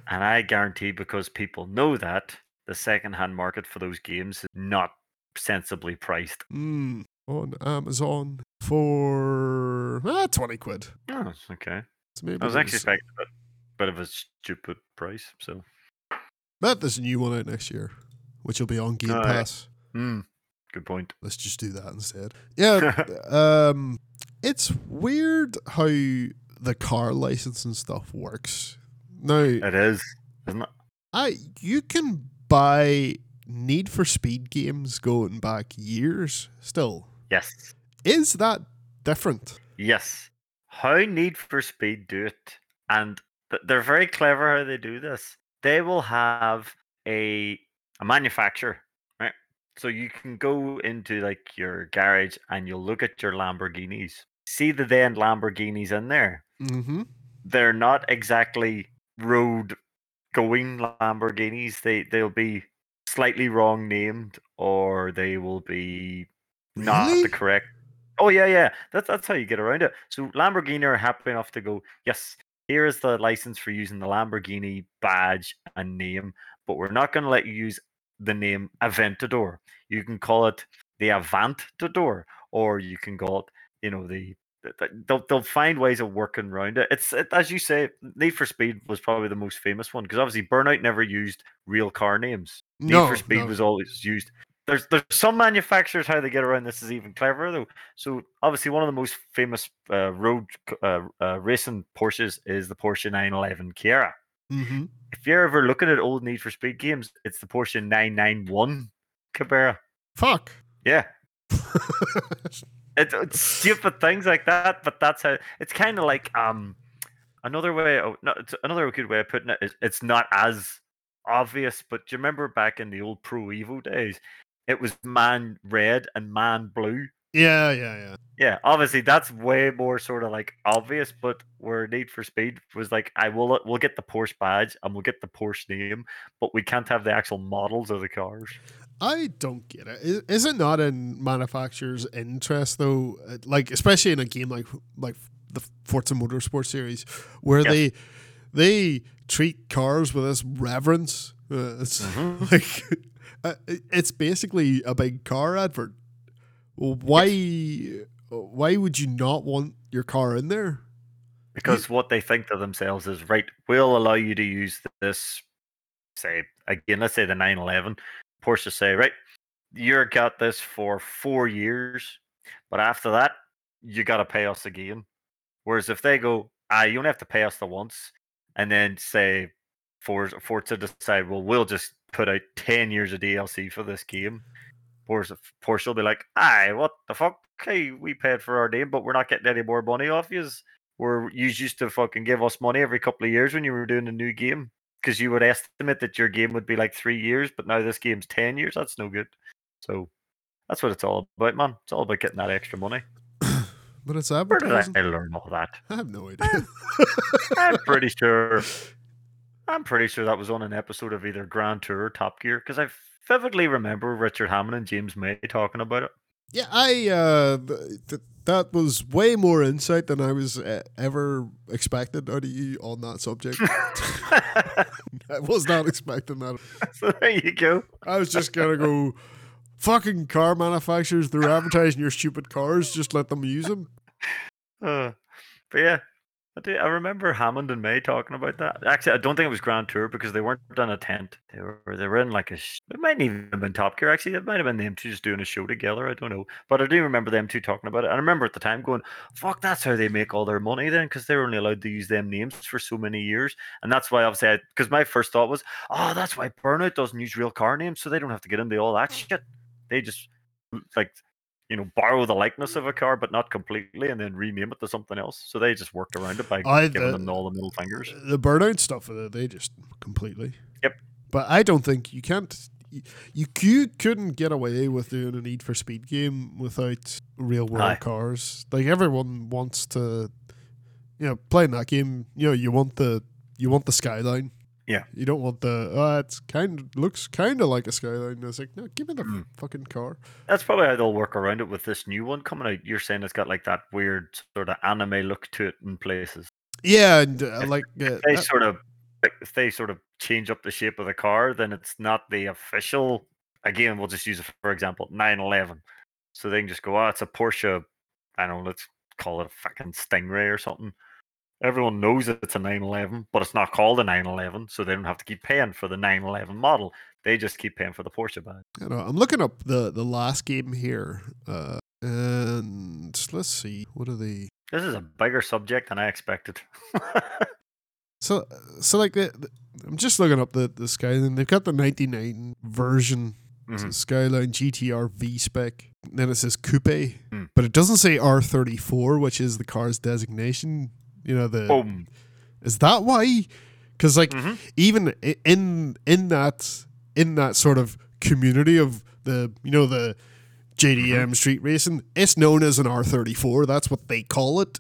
And I guarantee because people know that the second-hand market for those games is not sensibly priced. Mm, on Amazon for ah, 20 quid. Oh, okay. So maybe I was actually expecting a bit of a stupid price. So, But there's a new one out next year, which will be on Game Oh. Pass. hmm, good point. Let's just do that instead. Yeah, um, it's weird how the car license and stuff works. No, It is, isn't it? I you can buy Need for Speed games going back years. Still, Yes. is that different? Yes. How Need for Speed do it, and they're very clever how they do this. They will have a a manufacturer, right? So you can go into like your garage and you'll look at your Lamborghinis. See the then Lamborghinis in there. Mm-hmm. They're not exactly road going Lamborghinis. They they'll be slightly wrong named or they will be not Really? the correct. Oh yeah, yeah. That's that's how you get around it. So Lamborghini are happy enough to go. Yes, here is the license for using the Lamborghini badge and name, but we're not going to let you use the name Aventador. You can call it the Avantador, or you can call it, you know, the. Th- th- They'll, they'll find ways of working around it. It's it, as you say, Need for Speed was probably the most famous one because obviously Burnout never used real car names. Need No, for Speed no. was always used. There's there's some manufacturers how they get around this is even cleverer though. So obviously one of the most famous uh, road uh, uh, racing Porsches is the Porsche 911 Carrera. Mm-hmm. If you're ever looking at old Need for Speed games, it's the Porsche 991 Carrera. Fuck. Yeah, it's, it's stupid things like that, but that's how it's kind of like um another way. Oh, no, it's another good way of putting it is it's not as obvious. But do you remember back in the old Pro Evo days, it was man red and man blue. yeah, yeah, yeah. Yeah, obviously that's way more sort of like obvious, but where Need for Speed was like, I will we'll get the Porsche badge and we'll get the Porsche name, but we can't have the actual models of the cars. I don't get it. Is, it not in manufacturers' interest though? Uh, Like especially in a game like like the Forza Motorsport series, where Yes. they they treat cars with this reverence. Uh, it's Mhm. like uh, it's basically a big car advert. Why why would you not want your car in there? Because what they think to themselves is, right, we'll allow you to use this, say, again, let's say the 911. Porsche say, right, you're got this for four years, but after that, you got to pay us again. Whereas if they go, ah, you only have to pay us the once, and then say, Forza, Forza decide, well, we'll just put out 10 years of DLC for this game. Porsche, Porsche will be like, aye, what the fuck? Hey, we paid for our name, but we're not getting any more money off you where you used to fucking give us money every couple of years when you were doing a new game because you would estimate that your game would be like three years, but now this game's 10 years. That's no good. So that's what it's all about, man. It's all about getting that extra money. But it's Where did I advertising. learn all that? I have no idea. I'm pretty sure. I'm pretty sure that was on an episode of either Grand Tour or Top Gear because I vividly remember Richard Hammond and James May talking about it. Yeah, I uh, th- th- that was way more insight than I was uh, ever expected out of you on that subject. I was not expecting that. so there you go. I was just gonna go, fucking car manufacturers. They're advertising your stupid cars. Just let them use them. Uh, but yeah, I do. I remember Hammond and May talking about that. Actually, I don't think it was Grand Tour because they weren't in a tent. They were they were in like a. It might even have been Top Gear. Actually, it might have been them two just doing a show together. I don't know, but I do remember them two talking about it. And I remember at the time going, "Fuck, that's how they make all their money then," because they're only allowed to use them names for so many years, and that's why obviously, because my first thought was, "Oh, that's why Burnout doesn't use real car names, so they don't have to get into all that hmm. shit. They just like." You know, borrow the likeness of a car, but not completely, and then rename it to something else. So they just worked around it by I- giving the- them all the middle fingers. The burnout stuff, uh, they just completely. Yep. But I don't think you can't. You, you you couldn't get away with doing a Need for Speed game without real world Aye. cars. Like everyone wants to, you know, playing that game. You know, you want the you want the skyline. Yeah. You don't want the oh, it's kind of looks kind of like a skyline. And it's like no, give me the Mm. fucking car. That's probably how they'll work around it with this new one coming out. You're saying it's got like that weird sort of anime look to it in places. Yeah, and uh, If- like uh, They that- sort of if they sort of change up the shape of the car, then it's not the official. Again, we'll just use it for example, 911. So they can just go, oh, it's a Porsche. I don't know, let's call it a fucking Stingray or something. Everyone knows it's a 911, but it's not called a 911, so they don't have to keep paying for the 911 model. They just keep paying for the Porsche badge. I know. I'm looking up the the last game here, uh, and let's see what are they. This is a bigger subject than I expected. So so like the, the- I'm just looking up the the Skyline. They've got the '99 version. It's a Mhm. Skyline GTR V spec. Then it says coupe, Hmm. but it doesn't say R34, which is the car's designation. You know the Boom. is that why? Because like Mhm. even in in that in that sort of community of the you know the JDM Mm-hmm. street racing, it's known as an R34. That's what they call it.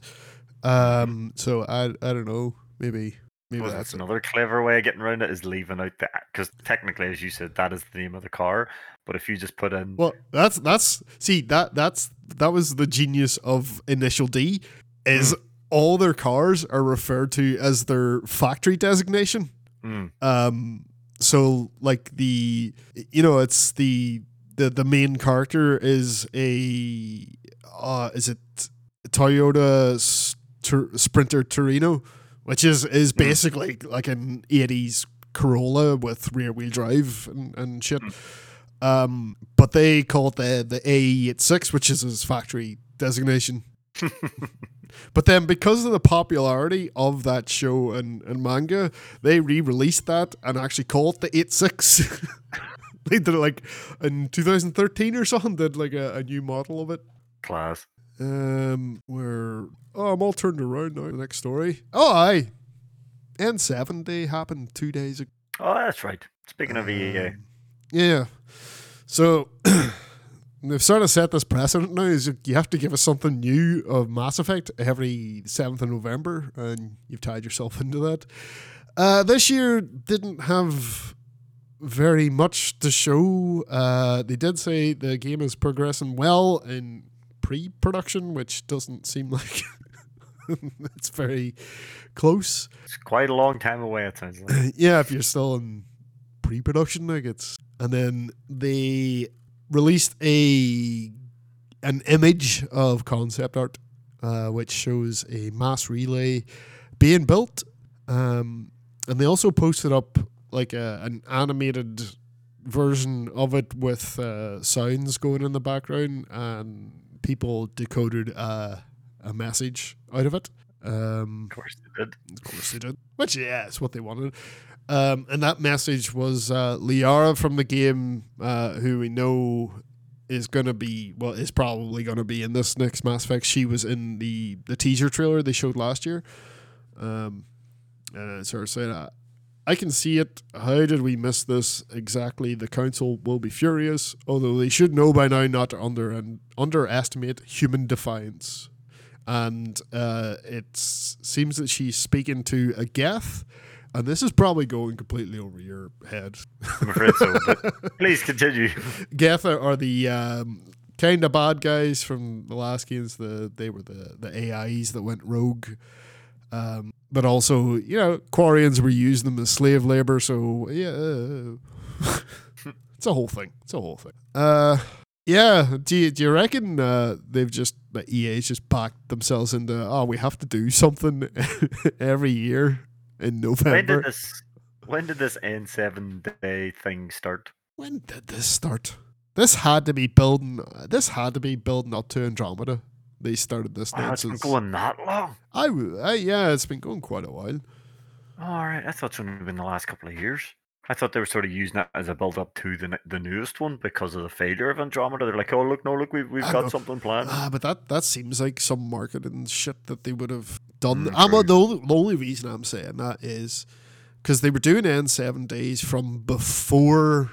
Um, so I I don't know. Maybe maybe Well, that's that's it. another clever way of getting around it is leaving out the because technically, as you said, that is the name of the car. But if you just put in Well, that's that's see that that's that was the genius of Initial D is Hmm. All their cars are referred to as their factory designation. Mm, Um, so like the you know it's the the the main character is a uh is it Toyota Sprinter Trueno, which is is basically like an eighties Corolla with rear wheel drive and, and shit. Um, but they call it the the AE86, which is his factory designation. But then, because of the popularity of that show and, and manga, they re-released that and actually called it the 86. they did it like in 2013 or something. Did like a, a new model of it. class. Um, where oh, I'm all turned around now. The next story. Oh, aye. N7 Day happened two days ago. Oh, that's right. Speaking of EA, Um, yeah. So they've sort of set this precedent now. Is you have to give us something new of Mass Effect every seventh of November, and you've tied yourself into that. Uh, this year didn't have very much to show. Uh, they did say the game is progressing well in pre-production, which doesn't seem like it's very close it's quite a long time away. It sounds like. yeah, if you're still in pre-production, like it's and then they released a an image of concept art, uh, which shows a mass relay being built, um, and they also posted up like a, an animated version of it with uh, sounds going in the background, and people decoded uh, a message out of it. Um, Of course, they did. of course they did. Which yeah, it's what they wanted. Um, and that message was uh, Liara from the game, uh, who we know is gonna be well, is probably gonna be in this next Mass Effect. She was in the the teaser trailer they showed last year. Um, and sort of said, "I can see it. How did we miss this? Exactly. The council will be furious. Although they should know by now not to under and underestimate human defiance." and uh, it seems that she's speaking to a Geth, and this is probably going completely over your head. I'm afraid so. Please continue. Geth are, the um, kind of bad guys from the last games. The they were the the AIs that went rogue. Um, but also, you know, Quarians were using them as slave labor. So yeah, it's a whole thing. It's a whole thing. Uh, yeah. Do you, do you reckon uh, they've just the EA's just backed themselves into oh we have to do something every year in November. When did this? When did this N7 day thing start? When did this start? This had to be building. This had to be building up to Andromeda. They started this. Wow, it's been going that long. I, I- yeah, it's been going quite a while. All right, I thought it's only been the last couple of years. I thought they were sort of using that as a build up to the the newest one because of the failure of Andromeda. They're like, oh look, no, look, we've we've I got know. something planned. Ah, but that that seems like some marketing shit that they would have done. Mm, I'm true. the only, the only reason I'm saying that is because they were doing N seven days from before,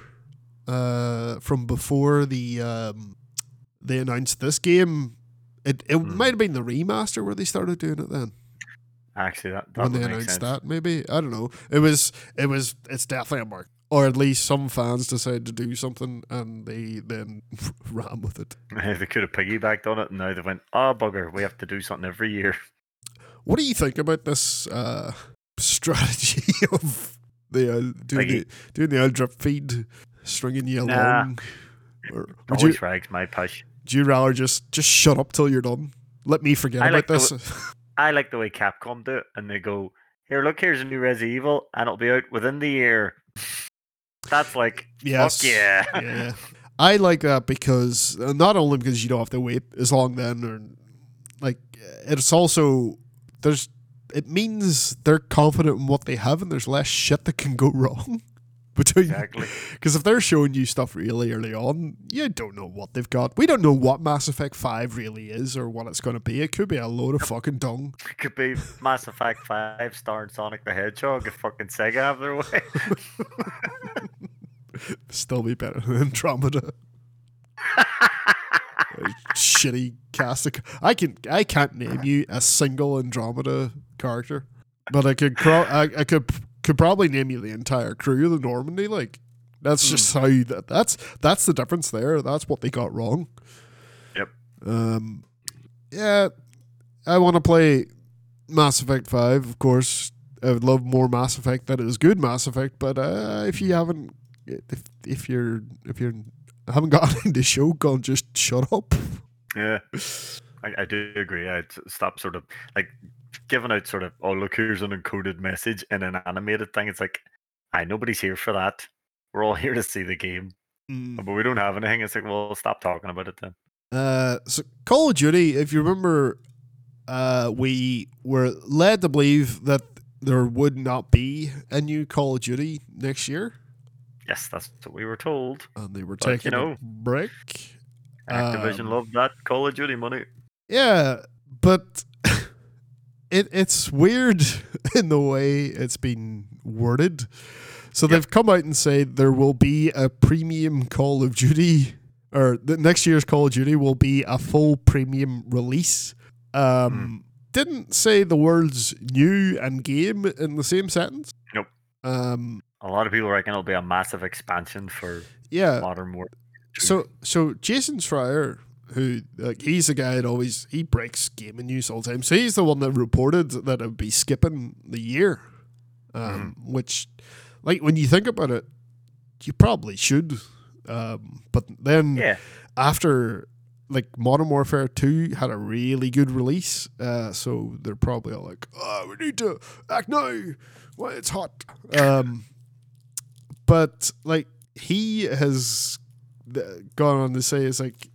uh, from before the um, they announced this game. It it Hmm. might have been the remaster where they started doing it then. Actually, that, that when they announced sense. that. Maybe I don't know. It was it was it's definitely a mark, or at least some fans decided to do something and they then ran with it. they could have piggybacked on it, and now they went, "Oh bugger, we have to do something every year." What do you think about this uh, strategy of the uh, doing the doing the old drip feed, stringing you Nah. along? Or would you, always rags my push. do you rather just just shut up till you're done? Let me forget I about like the this. I like the way Capcom do it, and they go, "Here, look, here's a new Resident Evil, and it'll be out within the year." That's like, yes. fuck yeah. yeah. I like that because uh, not only because you don't have to wait as long then, or like it's also there's it means they're confident in what they have and there's less shit that can go wrong between exactly. because if they're showing you stuff really early on, you don't know what they've got. We don't know what Mass Effect Five really is or what it's going to be. It could be a load of fucking dung. It could be Mass Effect Five starring Sonic the Hedgehog if fucking Sega have their way. Still be better than Andromeda. shitty cast. Of, I can I can't name you a single Andromeda character, but I could cro- I, I could could probably name you the entire crew of the Normandy. Like that's just how you, that that's that's the difference there. That's what they got wrong. Yep. Um. Yeah, I want to play Mass Effect Five, of course. I would love more Mass Effect that is good Mass Effect, but uh, if you haven't, if if you're if you're haven't gotten into Shogun, just shut up. yeah, I, I do agree. I'd stop sort of like giving out sort of, "Oh, look, here's an encoded message" in an animated thing. It's like, I nobody's here for that. We're all here to see the game, but we don't have anything. It's like, well, stop talking about it then. Uh, so Call of Duty, if you remember, uh, we were led to believe that there would not be a new Call of Duty next year, Yes, that's what we were told. and they were But, you taking know, a break. Activision Um, loved that Call of Duty money. Yeah, but it it's weird in the way it's been worded. So Yep. they've come out and said there will be a premium Call of Duty, or the next year's Call of Duty will be a full premium release. Um, Didn't say the words new and game in the same sentence. Nope. Um, A lot of people reckon it'll be a massive expansion for yeah. Modern war. So so Jason Schreier, who like he's the guy that always he breaks gaming news all the time. So he's the one that reported that it would be skipping the year. Um, which like when you think about it, you probably should. Um, but then Yeah, after like Modern Warfare 2 had a really good release, uh, so they're probably all like, oh, we need to act now. Well, it's hot. Um, but like he has uh, gone on to say it's like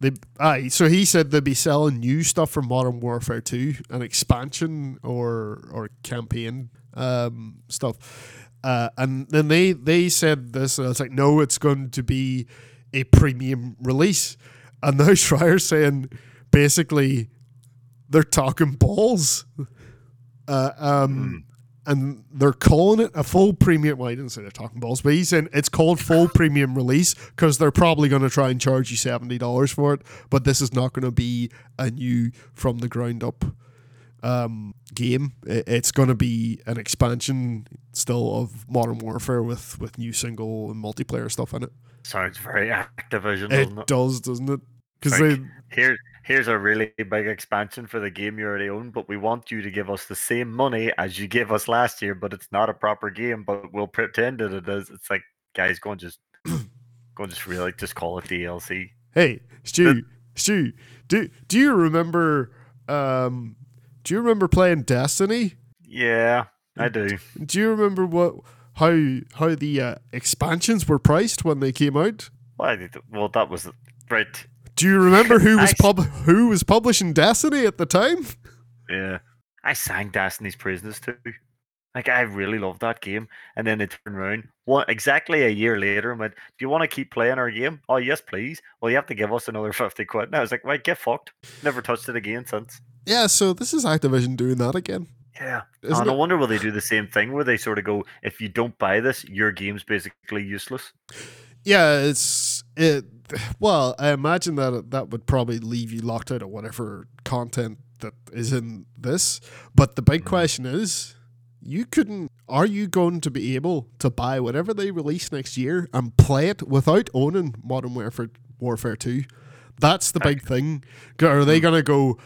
they aye, so he said they'd be selling new stuff from Modern Warfare 2, an expansion or or campaign um, stuff. Uh, and then they they said this, and I was like, no, it's going to be a premium release. And now Schreier's saying basically they're talking balls. Uh, um, and they're calling it a full premium. Well, I didn't say they're talking balls, but he's saying it's called full premium release because they're probably going to try and charge you seventy dollars for it. But this is not going to be a new from the ground up um, game. It's going to be an expansion still of Modern Warfare with with new single and multiplayer stuff in it. sounds very Activision. It does, doesn't it? Because Like, they Here's here's a really big expansion for the game you already own, but we want you to give us the same money as you gave us last year, but it's not a proper game, but we'll pretend that it is. It's like guys, go and just go and just really just call it DLC. Hey, Stu, Stu, do do you remember? Um, do you remember playing Destiny? Yeah, I do. Do you remember what how how the uh, expansions were priced when they came out? Did well that was right. Do you remember who was pub who was publishing Destiny at the time? Yeah. I sang Destiny's Prisoners too. Like I really loved that game. And then they turned around one exactly a year later and went, Do you want to keep playing our game? Oh yes, please. Well you have to give us another fifty quid. And I was like, Right, get fucked. Never touched it again since. Yeah, so this is Activision doing that again. Yeah. Isn't oh, and I it? wonder will they do the same thing where they sort of go, if you don't buy this, your game's basically useless. Yeah, it's it. Well, I imagine that that would probably leave you locked out of whatever content that is in this. But the big Mhm. question is, you couldn't. Are you going to be able to buy whatever they release next year and play it without owning Modern Warfare Warfare Two? That's the big thing. Are they gonna go?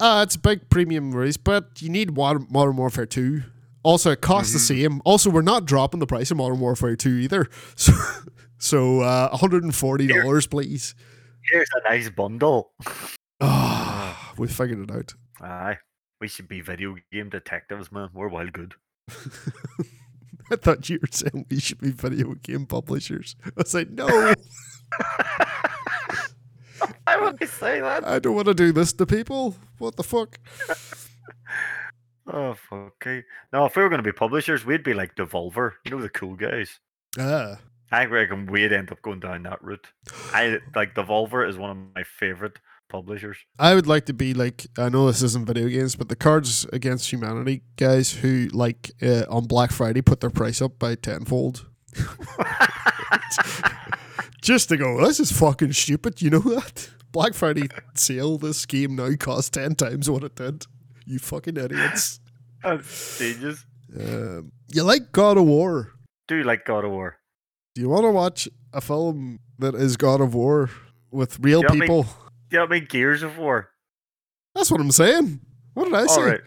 Ah, it's a big premium release, but you need Modern Modern Warfare Two. Also, it costs the same. Also, we're not dropping the price of Modern Warfare Two either. So, so uh, one hundred and forty dollars, please. Here's a nice bundle. Ah, we figured it out. Aye. We should be video game detectives, man. We're wild good. I thought you were saying we should be video game publishers. I was like, no, Why would I say that? I don't want to do this to people. What the fuck? Oh, fuck. Okay. Now, if we were going to be publishers, we'd be like Devolver. You know, the cool guys. Ah, I reckon we'd end up going down that route. I like Devolver is one of my favorite publishers. I would like to be like I know this isn't video games, but the Cards Against Humanity guys who like uh, on Black Friday put their price up by tenfold just to go. This is fucking stupid. You know that Black Friday sale. This game now costs ten times what it did. You fucking idiots. That's genius. Um, you like God of War? Do you like God of War? Do you want to watch a film that is God of War with real Do you want me- people? Do you know what I mean? Gears of War. That's what I'm saying. What did I say? All right.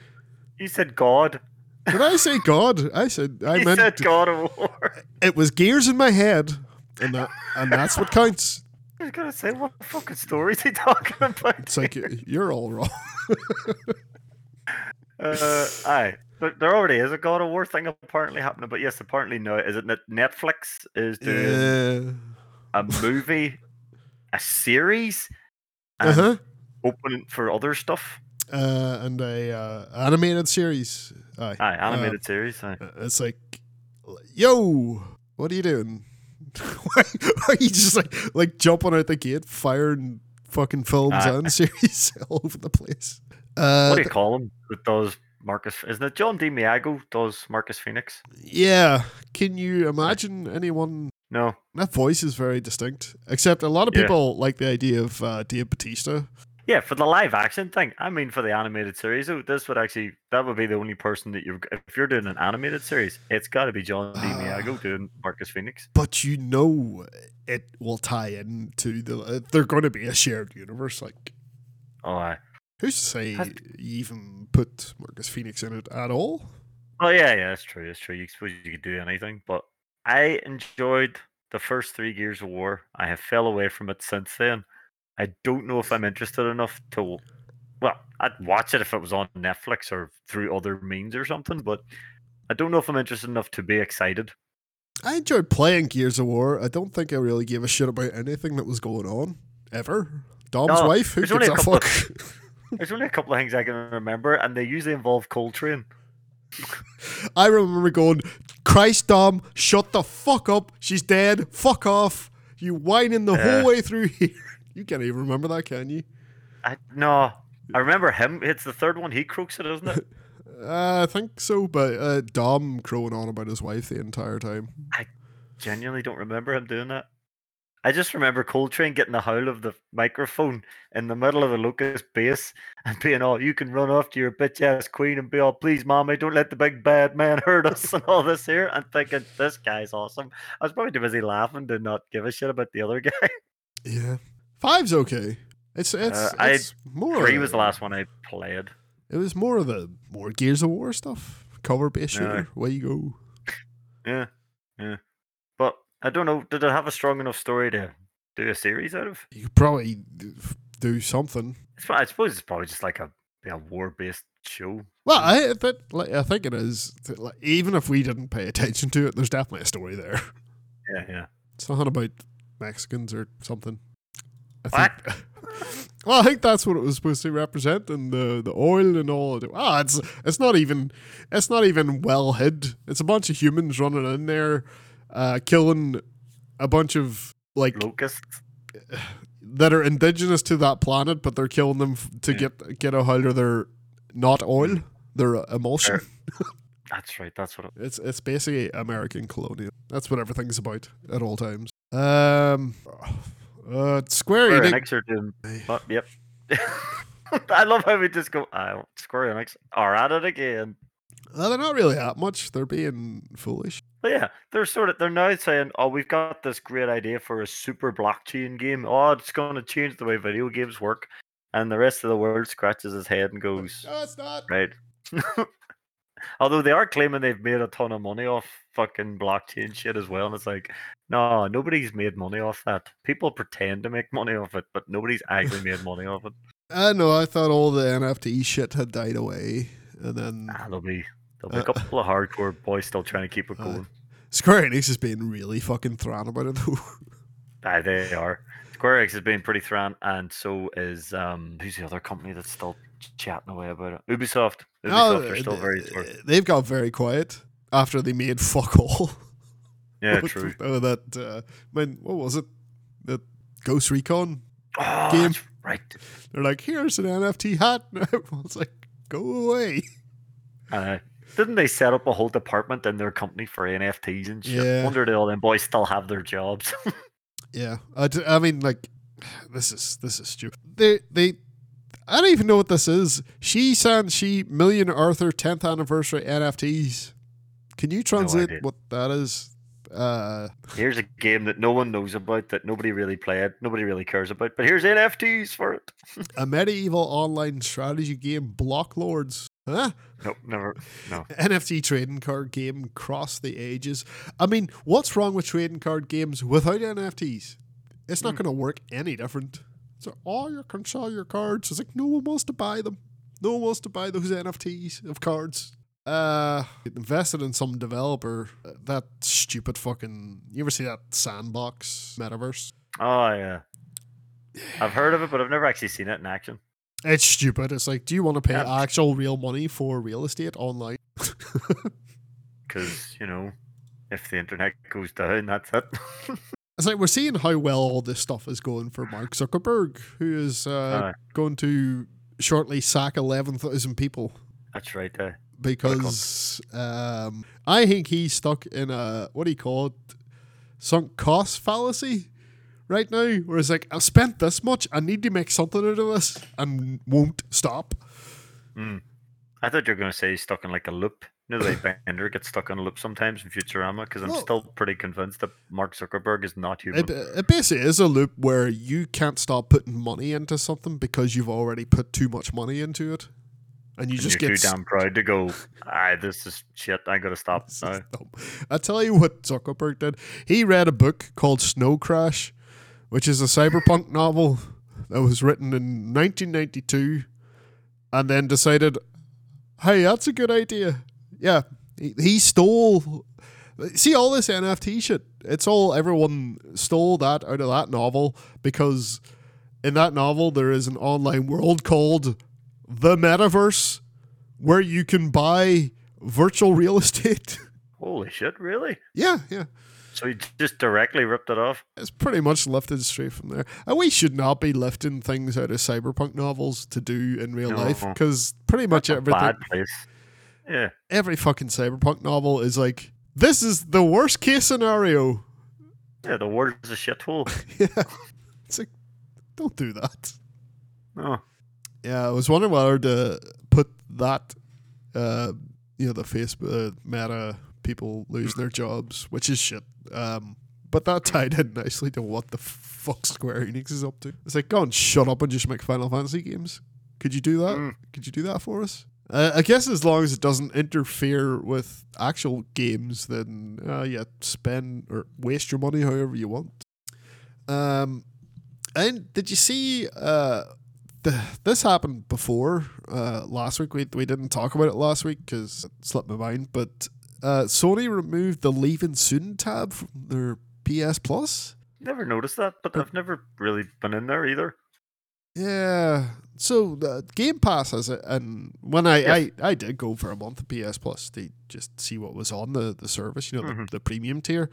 You said God. Did I say God? I said I you meant said God of War. it was gears in my head, and that and that's what counts. I was gonna say, what fucking story is he talking about? It's like you're all wrong. Uh, aye. There, there already is a God of War thing apparently happening, but yes, apparently no. Is it that Netflix is doing Yeah. a movie, a series, uh-huh. open for other stuff? Uh, and a uh, animated series. Aye. Aye, animated series. Aye. Uh, It's like, yo, what are you doing? why, are you just like like jumping out the gate, firing fucking films Aye. and series all over the place? Uh, What do you call them? That does Marcus? Isn't it John DiMaggio does Marcus Phoenix? yeah. Can you imagine anyone? No. That voice is very distinct. Except a lot of Yeah. people like the idea of uh, Dave Batista. Yeah, for the live action thing. I mean, for the animated series, this would actually that would be the only person that you if you're doing an animated series, it's got to be John D. Ah. Miago doing Marcus Phoenix. But you know, it will tie into the. Uh, they're going to be a shared universe. Like, Oh, aye. Who's to say Has- you even put Marcus Phoenix in it at all? Oh yeah, yeah, that's true. That's true. You suppose you could do anything, but I enjoyed the first three Gears of War. I have fell away from it since then. I don't know if I'm interested enough to. Well, I'd watch it if it was on Netflix or through other means or something, but I don't know if I'm interested enough to be excited. I enjoyed playing Gears of War. I don't think I really gave a shit about anything that was going on ever. Dom's No, wife, who there's gives a a couple of- fuck? There's only a couple of things I can remember, and they usually involve Cole Train. I remember going, Christ, Dom, shut the fuck up. She's dead. Fuck off. You whining the Yeah. whole way through here. You can't even remember that, can you? I no, I remember him. It's the third one. He croaks it, isn't it? Uh, I think so, but uh, Dom crowing on about his wife the entire time. I genuinely don't remember him doing that. I just remember Cole Train getting the howl of the microphone in the middle of the locust base and being all, "You can run off to your bitch ass queen and be all, please, mommy, don't let the big bad man hurt us," and all this here. And thinking, this guy's awesome. I was probably too busy laughing to not give a shit about the other guy. Yeah. Five's okay. It's it's, Uh, I- it's more. Three was the last one I played. It was more of the more Gears of War stuff. Cover based Yeah. shooter. Way you go. Yeah, yeah. I don't know. Did it have a strong enough story to do a series out of? You could probably do something. It's, I suppose it's probably just like a, a war-based show. Well, I th- like, I think it is. Like, even if we didn't pay attention to it, there's definitely a story there. Yeah, yeah. It's not about Mexicans or something. I think. well, I think that's what it was supposed to represent, and the the oil and all. Ah, it's it's not even it's not even well hid. It's a bunch of humans running in there, uh, killing a bunch of like Locusts. that are indigenous to that planet, but they're killing them f- to Yeah. get get a hold of their not oil, their emulsion. That's right. That's what. It, It's it's basically American colonial. That's what everything's about at all times. Um, uh, Square Square Enix. Are doing. What? Yep. I love how we just go, oh, Square Enix are at it again. Well, they're not really that much. They're being foolish. But yeah, they're sort of they're now saying, "Oh, we've got this great idea for a super blockchain game. Oh, it's going to change the way video games work." And the rest of the world scratches his head and goes, No, it's not. "Right." Although they are claiming they've made a ton of money off fucking blockchain shit as well, and it's like, no, nobody's made money off that. People pretend to make money off it, but nobody's actually made money off it. I know. I thought all the NFT shit had died away, and then Ah, there'll be there'll be a Uh, couple of hardcore boys still trying to keep it uh, going. Square Enix is being really fucking thrown about it. though. Aye, they are. Square Enix has been pretty thrown, and so is um who's the other company that's still chatting away about it? Ubisoft. No, Ubisoft are still very sort uh, they've got very quiet after they made fuck all. Yeah, true. Oh, that uh, man, what was it? That Ghost Recon. Oh, game. right. They're like, here's an NFT hat. And everyone's like, go away. Uh, didn't they set up a whole department in their company for NFTs and shit? Yeah. Wonder do all them boys still have their jobs. Yeah, I, d- I mean, like, this is this is stupid. They they, I don't even know what this is. She San She Million Arthur 10th anniversary NFTs. Can you translate idea. what that is? Uh, here's a game that no one knows about, that nobody really played, nobody really cares about, but here's NFTs for it. a medieval online strategy game, Block Lords. Huh? Nope, never. No. NFT trading card game cross the ages. I mean, what's wrong with trading card games without NFTs? It's not Hmm. going to work any different. So, oh, you can sell your cards. It's like no one wants to buy them. No one wants to buy those NFTs of cards. Uh, invested in some developer. uh, That stupid fucking. You ever see that sandbox metaverse? Oh yeah. I've heard of it, but I've never actually seen it in action. It's stupid. It's like, do you want to pay Yeah. actual real money for real estate online? Because you know, if the internet goes down, that's it. It's like we're seeing how well all this stuff is going for Mark Zuckerberg, who is uh, Aye. going to shortly sack 11,000 people that's right. Uh, because um, I think he's stuck in a, what do you call it, sunk cost fallacy right now, where it's like, I've spent this much, I need to make something out of this, and won't stop. mm. I thought you were going to say he's stuck in like a loop. You know, way Bender gets stuck on a loop sometimes in Futurama. Because I'm Well- still pretty convinced that Mark Zuckerberg is not human. It, it basically is a loop where you can't stop putting money into something because you've already put too much money into it. And you And just you're get too damn proud to go. Ah, this is shit. I gotta stop This now. is. I tell you what Zuckerberg did. He read a book called Snow Crash, which is a cyberpunk novel that was written in 1992, and then decided, hey, that's a good idea. Yeah, he, he stole. See all this NFT shit. It's all everyone stole that out of that novel because in that novel there is an online world called the Metaverse where you can buy virtual real estate. Holy shit! Really? yeah, yeah. So he just directly ripped it off. It's pretty much lifted straight from there. And we should not be lifting things out of cyberpunk novels to do in real No. life because pretty much A everything, bad place. Yeah. every fucking cyberpunk novel is like, this is the worst case scenario. Yeah. The world is a shithole. yeah. It's like, don't do that. Oh. Yeah, I was wondering whether to put that, uh, you know, the Facebook uh, meta people losing their jobs, which is shit. Um, but that tied in nicely to what the fuck Square Enix is up to. It's like, go and shut up and just make Final Fantasy games. Could you do that? Mm. Could you do that for us? Uh, I guess as long as it doesn't interfere with actual games, then uh, yeah, spend or waste your money however you want. Um, and did you see uh, the, this happened before uh, last week? We, we didn't talk about it last week because it slipped my mind. But uh, Sony removed the Leaving Soon tab from their PS Plus. Never noticed that, but I've never really been in there either. Yeah. So the Game Pass has it, and when I, Yes. I I did go for a month of PS Plus to just see what was on the the service, you know, Mhm. the, the premium tier.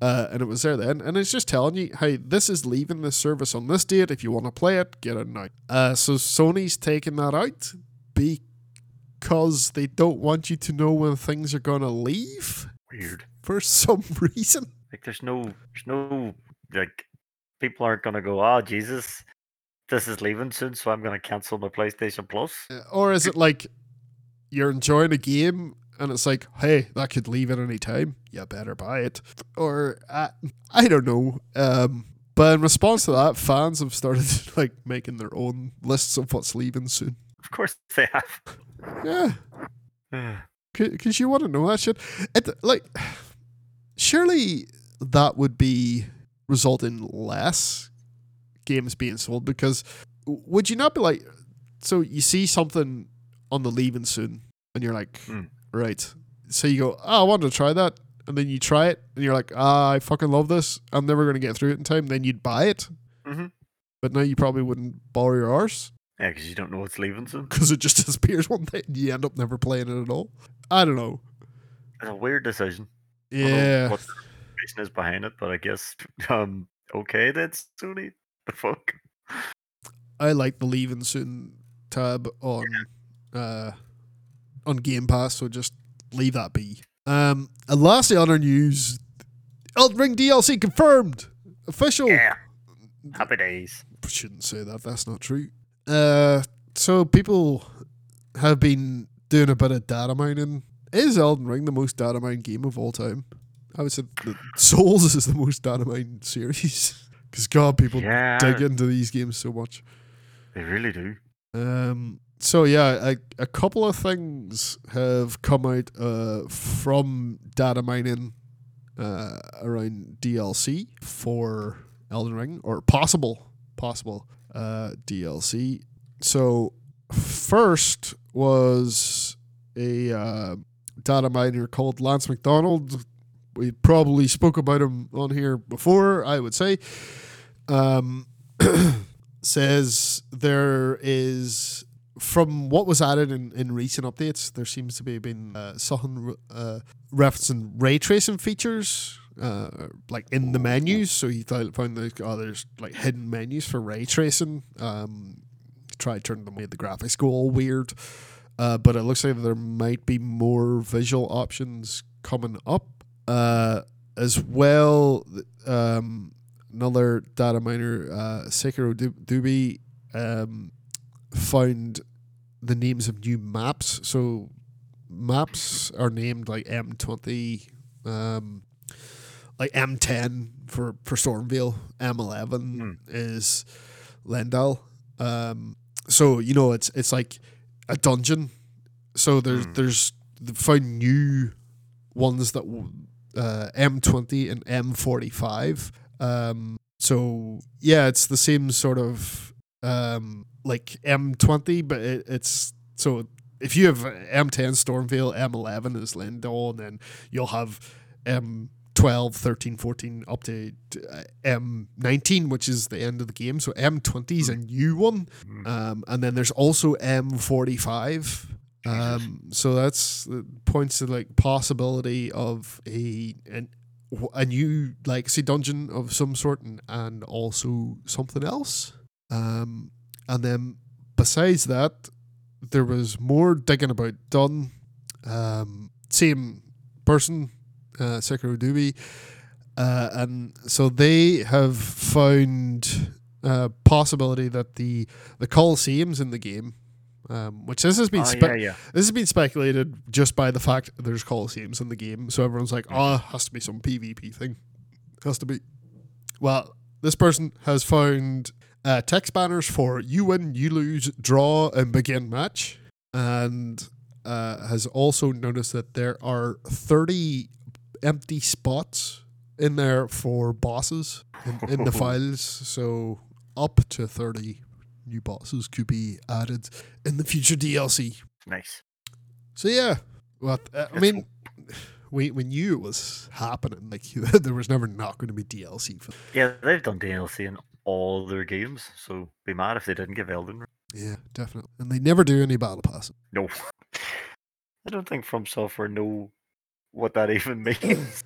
Uh, and it was there then, and it's just telling you, hey, this is leaving the service on this date. If you want to play it, get it now. Uh, so Sony's taking that out because they don't want you to know when things are gonna leave Weird. for some reason. Like there's no there's no like people aren't gonna go, oh Jesus, this is leaving soon, so I'm going to cancel my PlayStation Plus. Uh, Or is it like you're enjoying a game and it's like, hey, that could leave at any time. You better buy it. Or uh, I don't know. Um, but in response to that, fans have started like making their own lists of what's leaving soon. Of course they have. Yeah, because you want to know that shit. It like surely that would be result in less games being sold because would you not be like so you see something on the leaving soon and you're like Hmm. Right so you go oh I want to try that and then you try it and you're like ah I fucking love this I'm never going to get through it in time then you'd buy it Mhm. but now you probably wouldn't borrow your arse Yeah, because you don't know what's leaving soon. because it just disappears one day and you end up never playing it at all I don't know It's a weird decision. I don't know yeah What the reason is behind it, but I guess um okay then Sony. The fuck. I like the leaving soon tab on uh on Game Pass, so just leave that be. Um and lastly on our news Elden Ring DLC confirmed. Official. Yeah. Happy days. Shouldn't say that, that's not true. Uh so people have been doing a bit of data mining. Is Elden Ring the most data mined game of all time? I would say that Souls is the most data mined series. Because God, people Yeah. dig into these games so much. They really do. Um. So yeah, a, a couple of things have come out uh, from data mining uh, around DLC for Elden Ring or possible possible uh, DLC. So first was a uh, data miner called Lance McDonald. We probably spoke about him on here before. I would say. Um, says there is from what was added in, in recent updates, there seems to be been uh, something uh, referencing ray tracing features, uh, like in the menus. So he found like oh, there's like hidden menus for ray tracing. Um, tried turning them made the graphics go all weird, uh, but it looks like there might be more visual options coming up. Uh, as well, um, another data miner, uh, Sekiro Dubi, um, found the names of new maps. So maps are named like M20, um, like M10 for, for Stormveil, M11 Hmm. is Leyndell. Um, so, you know, it's it's like a dungeon. So there's Hmm. there's found new ones that uh, M20 and M45. Um, so yeah, it's the same sort of um, like M20, but it, it's so if you have M10 Stormveil, M11 is Leyndell, and then you'll have M12, 13, 14 up to uh, M19, which is the end of the game. So M20 is a new one, Mm. um, and then there's also M45. Um, so that's uh, points to like possibility of a an, a new legacy dungeon of some sort, and, and also something else. Um, and then besides that, there was more digging about done. Um, same person, uh, Sekiro Dubi, uh, and so they have found uh, possibility that the the Colosseums in the game, um, which this has been Oh, spe- yeah, yeah. this has been speculated just by the fact there's Colosseums in the game. So everyone's like, oh, has to be some PvP thing. Has to be. Well, this person has found uh, text banners for you win, you lose, draw, and begin match. And uh, has also noticed that there are 30 empty spots in there for bosses in, in the files. So up to 30 new bosses could be added in the future DLC. Nice. So yeah, well, uh, I mean, we we knew it was happening. Like there was never not going to be DLC for. Yeah, they've done DLC in all their games, so be mad if they didn't give Elden Ring. Yeah, definitely. And they never do any battle pass. No. I don't think From Software know what that even means.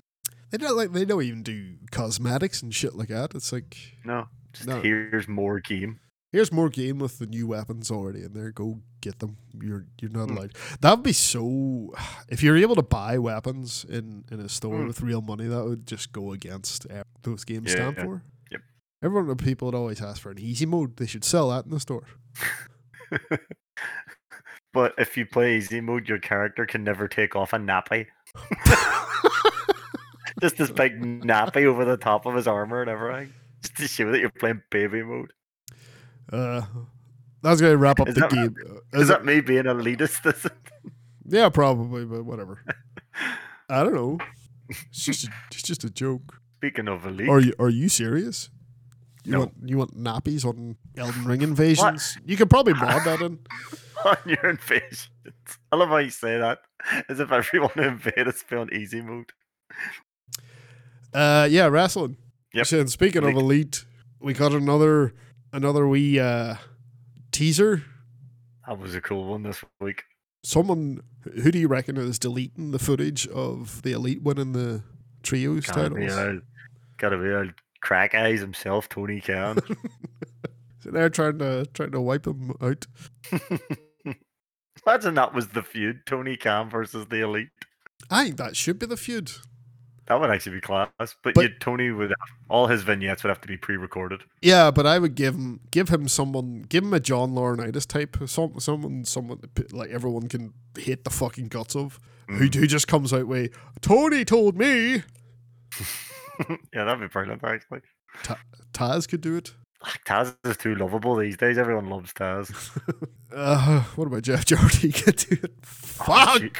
They don't like they don't even do cosmetics and shit like that. It's like no. Just No. here's more game. here's more game with the new weapons already in there. Go get them. You're you're not Hmm. allowed. That would be so. If you're able to buy weapons in in a store Hmm. with real money, that would just go against those games Yeah, stand yeah. for. Everyone, the people would always ask for an easy mode. They should sell that in the store. But if you play easy mode, your character can never take off a nappy. Just this big nappy over the top of his armor and everything. Just to show that you're playing baby mode. Uh, that's going to wrap up Is the that- game. Uh, Is is that me being elitist? Yeah, probably, but whatever. I don't know. It's just a, it's just a joke. Speaking of elite, Are you are you serious? You No. want you want nappies on Elden Ring invasions? You could probably mod that in. on your invasions. I love how you say that. As if everyone who invade us be on easy mode. Uh, yeah, wrestling. Yep. So, speaking of Elite. we got another another wee uh, teaser. That was a cool one this week. Someone who do you reckon is deleting the footage of the elite winning the trios Gotta be, old, gotta be old crack eyes himself, Tony Khan. So they're trying to trying to wipe them out. Imagine that was the feud, Tony Khan versus the Elite. I think that should be the feud. That would actually be class. But, But- you, Tony would have, all his vignettes would have to be pre-recorded. Yeah, but I would give him give him someone give him a John Laurinaitis type, some someone someone like everyone can hate the fucking guts of, who Mm. who just comes out with Tony told me. yeah, that'd be brilliant actually. Taz could do it. Taz is too lovable these days. Everyone loves Taz. Uh, what about Jeff Jarrett? He could do it. Fuck. shit.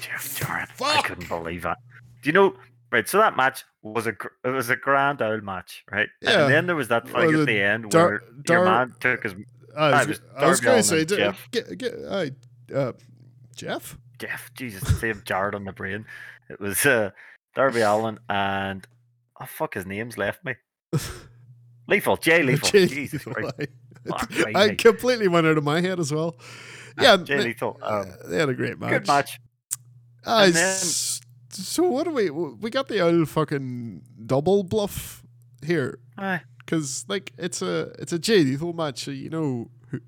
Jeff Jarrett. I couldn't believe that. Do you know? Right, so that match was a it was a grand old match, right? Yeah. And then there was that thing Well, at the end Dar- where Dar- your man took his I I was, was I was going to say, Jeff. get, get, I, uh, Jeff. Jeff, Jesus, same Jarrett on the brain. It was uh, Darby Allin and oh fuck, his name's left me. Lethal, Jay Lethal. Jay Jesus Christ. Fuck I, me, I mate. completely went out of my head as well. Ah, Yeah, Jay they, Lethal. Um, they had a great match. good match. And then- so what do we? We got the old fucking double bluff here because like it's a it's a Jay Lethal match. So you know who,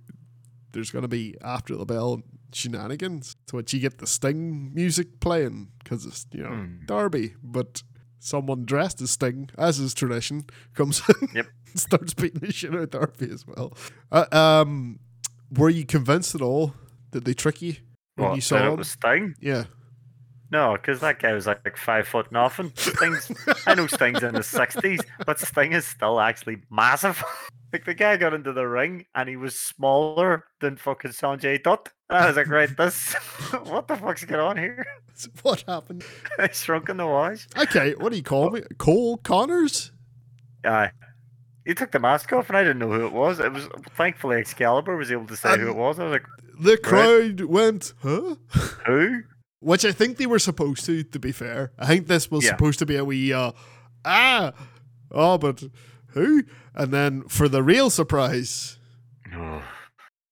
there's gonna be after the bell shenanigans. So what you get the Sting music playing because it's you know Hmm. Darby, but someone dressed as Sting, as is tradition, comes in Yep. and starts beating the shit out of Darby as well. Uh, um, were you convinced at all that they trick you when What, you saw that him? it was Sting? Yeah. No, because that guy was like, like five foot nothing. Sting's, I know Sting's in his sixties, but Sting is still actually massive. like the guy got into the ring and he was smaller than fucking Sonjay Dutt. And I was like, right, this, what the fuck's going on here? what happened? I shrunk in the wash. Okay, what do you call me? Cole Connors? Aye. He took the mask off and I didn't know who it was. It was thankfully Excalibur was able to say who it was. I was like, The crowd went, huh? who? Which I think they were supposed to, to be fair. I think this was Yeah. supposed to be a wee, uh, ah, oh, but who? And then for the real surprise, No.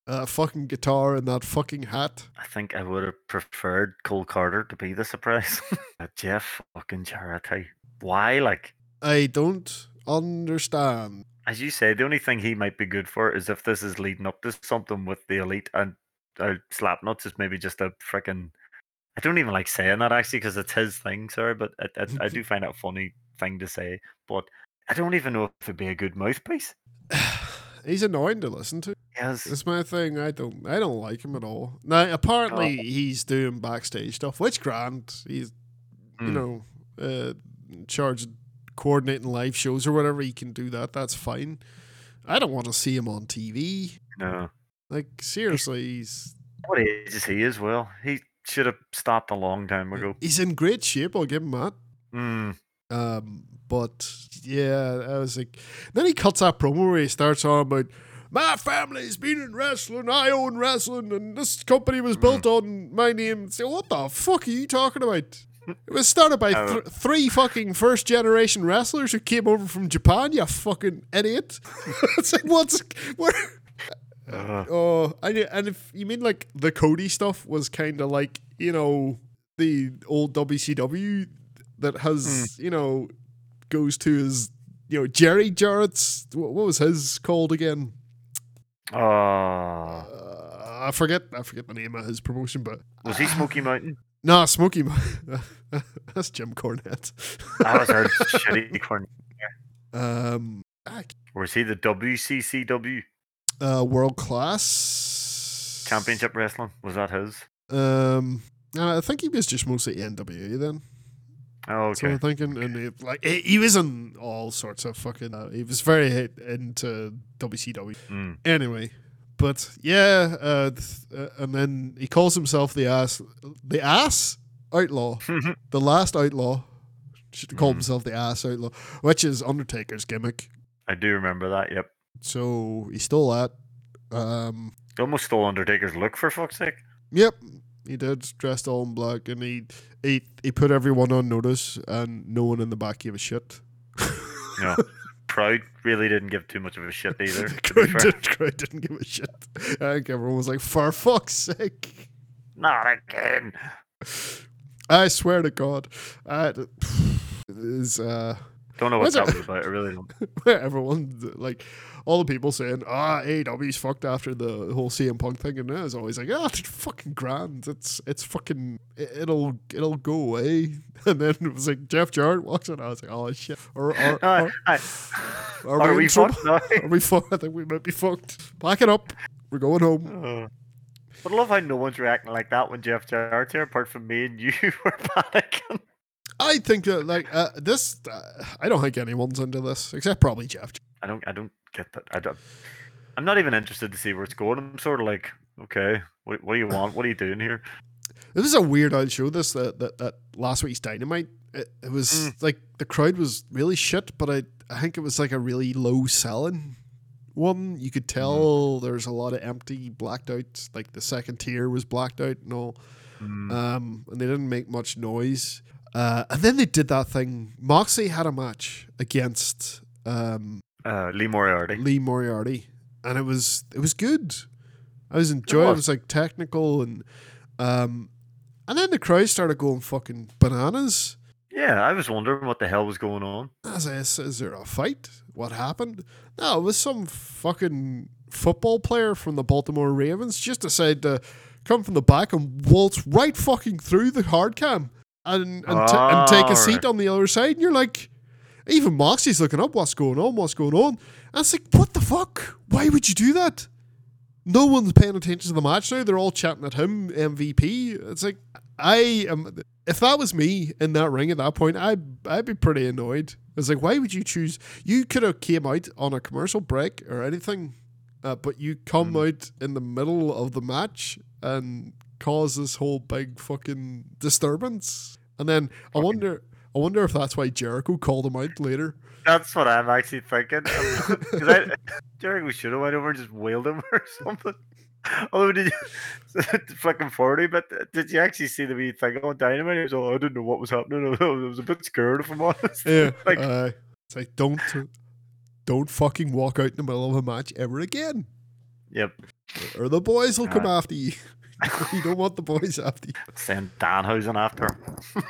uh, fucking guitar and that fucking hat. I think I would have preferred Cole Karter to be the surprise. Jeff fucking Jarrett. hey. Why? Like, I don't understand. as you say, the only thing he might be good for is if this is leading up to something with the elite and uh, Slapnuts is maybe just a freaking. I don't even like saying that actually because it's his thing, sorry, but I, I, I do find it a funny thing to say. But I don't even know if it'd be a good mouthpiece. He's annoying to listen to. Yes. That's my thing. I don't. I don't like him at all. Now, apparently, Oh. he's doing backstage stuff, which grand. He's you Mm. know, uh, in charge of coordinating live shows or whatever, he can do that. That's fine. I don't want to see him on TV. No. Like seriously, he's What age is he as well? He should have stopped a long time ago. he's in great shape. I'll give him that. Mm. Um, but yeah, I was like, then he cuts that promo where he starts on about my family's been in wrestling, I own wrestling, and this company was built on my name. So what the fuck are you talking about? It was started by th- three fucking first generation wrestlers who came over from Japan. You fucking idiot! it's like what's where? Ugh. Oh, and and if you mean like the Cody stuff was kind of like you know the old WCW that has you know goes to his you know Jerry Jarrett's what, what was his called again? Oh. Uh, I forget I forget the name of his promotion, but Was he Smoky Mountain? nah, Smoky. Mo- That's Jim Cornette. that was heard shitty corn. Um, ah, Or is he the WCCW uh, world class Championship Wrestling? Was that his? Um, I think he was just mostly NWA then. Oh, That's what I'm okay. thinking. And he, like he, he was in all sorts of fucking. Uh, he was very hit into WCW. Mm. Anyway, but yeah, uh, th- uh, and then he calls himself the ass, the ass outlaw, the last outlaw. Should call Mhm. himself the ass outlaw, which is Undertaker's gimmick. I do remember that. Yep. So he stole that. Um, He almost stole Undertaker's look for fuck's sake. Yep, he did. Dressed all in black, and he he he put everyone on notice, and no one in the back gave a shit. Know, Proud really didn't give too much of a shit either. crowd, did, crowd didn't give a shit. I think everyone was like, "For fuck's sake!" Not again. I swear to God, uh, it is uh, Don't know What's was about. I really don't. everyone like all the people saying, "Ah, AEW's fucked after the whole CM Punk thing," and I was always like, "Ah, it's fucking grand. It's it's fucking it, it'll it'll go away." And then it was like Jeff Jarrett walks in. I was like, "Oh shit!" Or, or, Uh, or I- Are, are we, we fucked now? Are we fucked? I think we might be fucked. Pack it up. We're going home. Uh, but I love how no one's reacting like that when Jeff Jarrett's here, apart from me and you were panicking. I think that like uh, this. Uh, I don't think anyone's into this except probably Jeff. I don't. I don't get that. I don't. I'm not even interested to see where it's going. I'm sort of like, okay, what, what do you want? What are you doing here? This is a weird old show. This that, that that last week's Dynamite. It, it was Mm. like the crowd was really shit, but I I think it was like a really low selling one. You could tell there's a lot of empty, blacked out. Like the second tier was blacked out and all. Mm, um, and they didn't make much noise. Uh, and then they did that thing. Moxley had a match against um, uh, Lee Moriarty. Lee Moriarty, and it was it was good. I was enjoying. It, was. was like technical and um, and then the crowd started going fucking bananas. Yeah, I was wondering what the hell was going on. I was like, is, is there a fight? What happened? No, it was some fucking football player from the Baltimore Ravens just decided to come from the back and waltz right fucking through the hard cam and and, t- and take a Oh, seat right. on the other side. And you're like, even Moxie's looking up, what's going on? What's going on? And it's like, what the fuck? Why would you do that? No one's paying attention to the match now. They're all chatting at him, MVP. It's like I am. If that was me in that ring at that point, I'd I'd be pretty annoyed. It's like, why would you choose? You could have came out on a commercial break or anything, uh, but you come out in the middle of the match and cause this whole big fucking disturbance. And then I wonder, I wonder if that's why Jericho called him out later. That's what I'm actually thinking. Because I, Jericho should have went over and just wailed him or something. Although did you fucking forty? But did you actually see the wee thing on Dynamite? He was all, I didn't know what was happening. I was a bit scared if I'm honest. Yeah, like uh, it's like don't don't fucking walk out in the middle of a match ever again, yep. or the boys will come Uh. after you. you don't want the boys after you. Send Danhausen after him.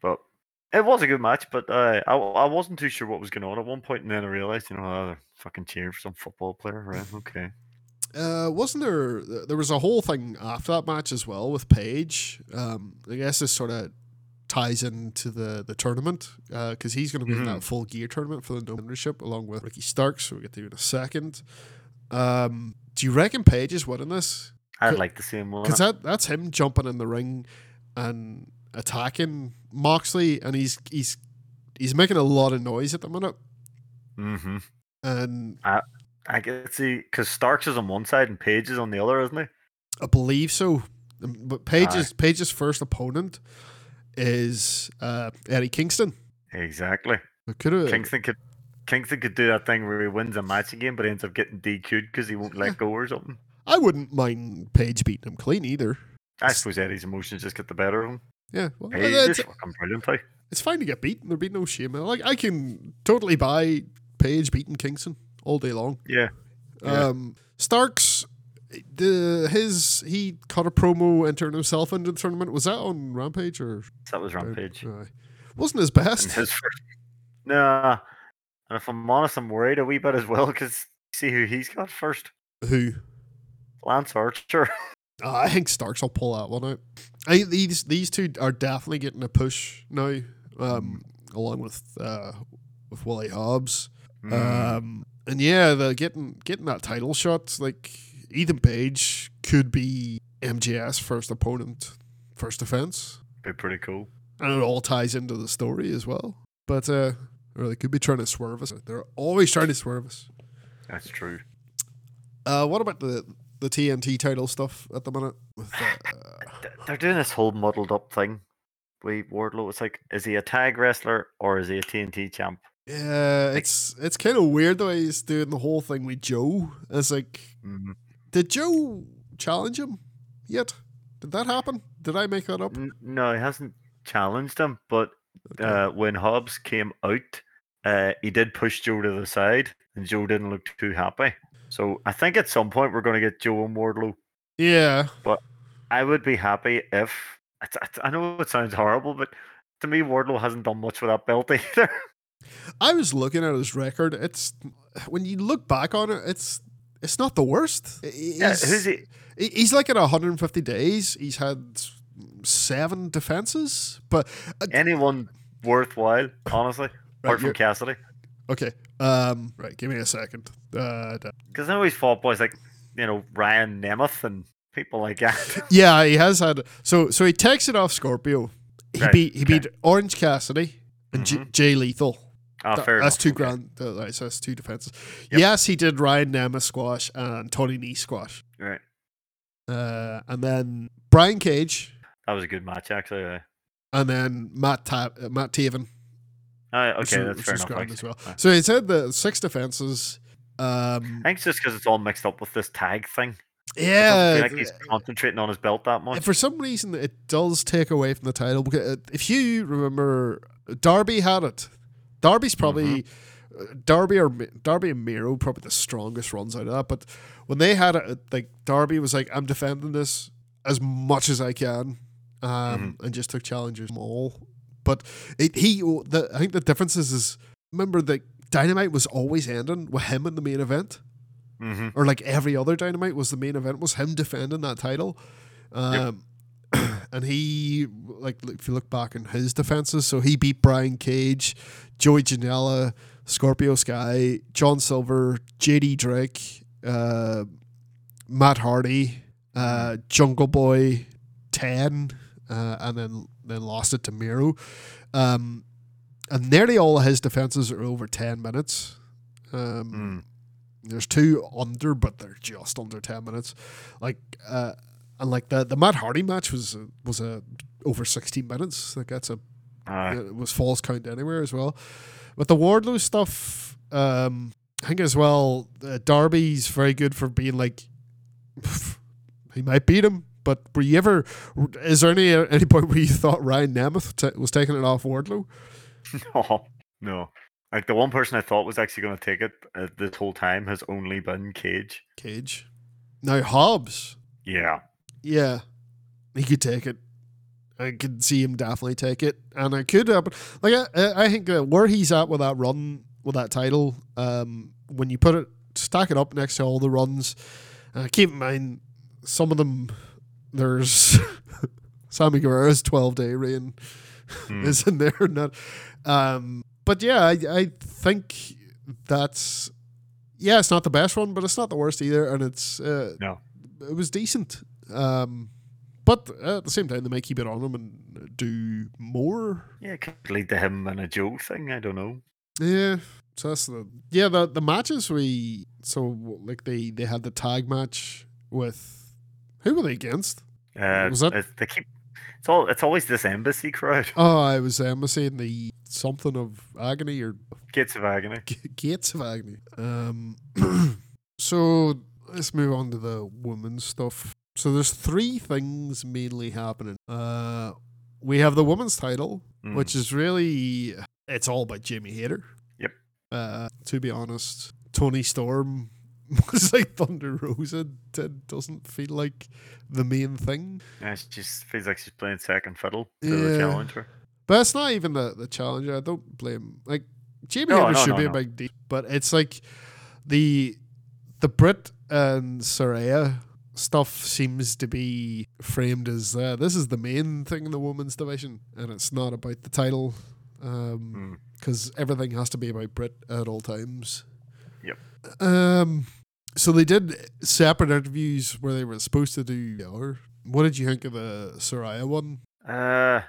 but it was a good match, but uh, I, I wasn't too sure what was going on at one point, and then I realized, you know, oh, they're fucking cheering for some football player, right? Okay. Uh, wasn't there? There was a whole thing after that match as well with Page. Um, I guess this sort of ties into the the tournament because he's going to be in Mhm. that full gear tournament for the no membership along with Ricky Starks. So we will get to you in a second. Um, do you reckon Page is winning this? I'd like to see win. Because that that's him jumping in the ring and attacking Moxley, and he's he's he's making a lot of noise at the minute. Mm-hmm. And I I can see because Starks is on one side and Page is on the other, isn't he? I believe so. Um, But Page's Page's first opponent is uh, Eddie Kingston. Exactly. Could Kingston could Kingston could do that thing where he wins a match again, but ends up getting DQ'd because he won't let go or something. I wouldn't mind Page beating him clean either. I suppose Eddie's emotions just get the better of him. Yeah, well, it's, is fucking brilliant. Like. it's fine to get beaten. There'd be no shame. Like I can totally buy Page beating Kingston all day long. Yeah. Yeah. Um, Starks, the his he cut a promo entering himself into the tournament. Was that on Rampage or That was Rampage. Aye. wasn't his best? his first. Nah. And if I'm honest, I'm worried a wee bit as well because see who he's got first. Who? Lance Archer. Uh, I think Starks will pull that one out. I think these these two are definitely getting a push now, um, along with uh, with Wally Hobbs. Mm. Um, and yeah, the getting getting that title shot, like Ethan Page could be MJS first opponent, first defense, be pretty cool. and it all ties into the story as well. But uh, or they could be trying to swerve us. They're always trying to swerve us. That's true. Uh, what about the the TNT title stuff at the minute? With, uh, They're doing this whole muddled up thing. Wait, Wardlow. It's like, is he a tag wrestler or is he a TNT champ? yeah, it's it's kind of weird the way he's doing the whole thing with Joe. It's like, Mm. did Joe challenge him yet? Did that happen? Did I make that up? N- No, he hasn't challenged him, but Okay. uh, when Hobbs came out, uh, he did push Joe to the side, and Joe didn't look too happy. So I think at some point we're going to get Joe and Wardlow. yeah, But I would be happy if I know it sounds horrible, but to me, Wardlow hasn't done much with that belt either. I was looking at his record. It's when you look back on it, it's it's not the worst. He's, Yeah, who's he? he- He's like at 150 days. He's had seven defenses, but uh, Anyone worthwhile, honestly, apart from Cassidy? okay. Um, right, give me a second. Uh, Because I always he's fought boys like you know Ryan Nemeth and people like that. yeah, he has had. So so he takes it off Scorpio. He Right, beat he okay. beat Orange Cassidy and J- Mhm. Jay Lethal. Ah, That- fair that's enough, two okay. grand. Uh, right, so that's two defenses. Yep. Yes, he did Ryan Nemeth squash and Tony Nese squash. Right, Uh, and then Brian Cage, that was a good match actually. Uh, and then Matt Ta- uh, Matt Taven. Uh, which okay, was- that's which fair enough. as well. Uh, So he said the six defenses. Um, I think it's just because it's all mixed up with this tag thing. Yeah, like he's concentrating on his belt that much. for some reason it does take away from the title. Because uh, if you remember, Darby had it. Darby's probably Mm-hmm. uh, Darby or Darby and Miro probably the strongest runs out of that. But when they had it, like Darby was like, "I'm defending this as much as I can," um, Mm-hmm. and just took challengers all. But it, he, the, I think the difference is, is remember that Dynamite was always ending with him in the main event? Hmm or like every other dynamite was the main event was him defending that title. Um and he like if you look back in his defenses so he beat brian cage joey janela scorpio sky john silver jd drake uh matt hardy uh jungle boy 10 uh, and then then lost it to miro um and nearly all of his defenses are over 10 minutes um Mm. there's two under, but they're just under ten minutes. Like, uh, and like the the Matt Hardy match was a, was a over sixteen minutes. Like that's a Uh, it was falls count anywhere as well. But the Wardlow stuff, um, I think as well. Uh, Darby's very good for being like he might beat him. But were you ever? Is there any any point where you thought Ryan Nemeth t- was taking it off Wardlow? no, no. Like the one person I thought was actually going to take it uh, this whole time has only been Cage. Cage. Now Hobbs, Yeah. Yeah, he could take it. I could see him definitely take it, and I could. Uh, but like I, I think uh, where he's at with that run with that title, um, when you put it stack it up next to all the runs, uh, keep in mind some of them. There's Sammy Guevara's twelve day reign Hmm. is in there, that. Um, but yeah, I I think that's yeah, it's not the best one, but it's not the worst either, and it's uh, No. it was decent. Um, but at the same time, they might keep it on them and do more. Yeah, it could lead to him and a Joe thing. I don't know. Yeah, so that's the yeah the the matches we so like they they had the tag match with who were they against? Uh, Was that- it- they keep. It's all. It's always this embassy crowd. Oh, I was Embassy in the something of agony or Gates of agony. G- Gates of Agony. Um, so let's move on to the women's stuff. So there's three things mainly happening. Uh, we have the women's title, Mm. which is really it's all about Jamie Hayter. Yep. Uh, to be honest, Toni Storm was like Thunder Rosa. It doesn't feel like the main thing. Yeah, she just feels like she's playing second fiddle to Yeah. the challenger. But it's not even the, the challenger. I don't blame like Jamie No, no, should no, be a big deal, but it's like the the Britt and Saraya stuff seems to be framed as uh, this is the main thing in the women's division, and it's not about the title. Um, Mm. because everything has to be about Britt at all times. Yep. Um. So they did separate interviews where they were supposed to do. Or what did you think of the Saraya one? Uh,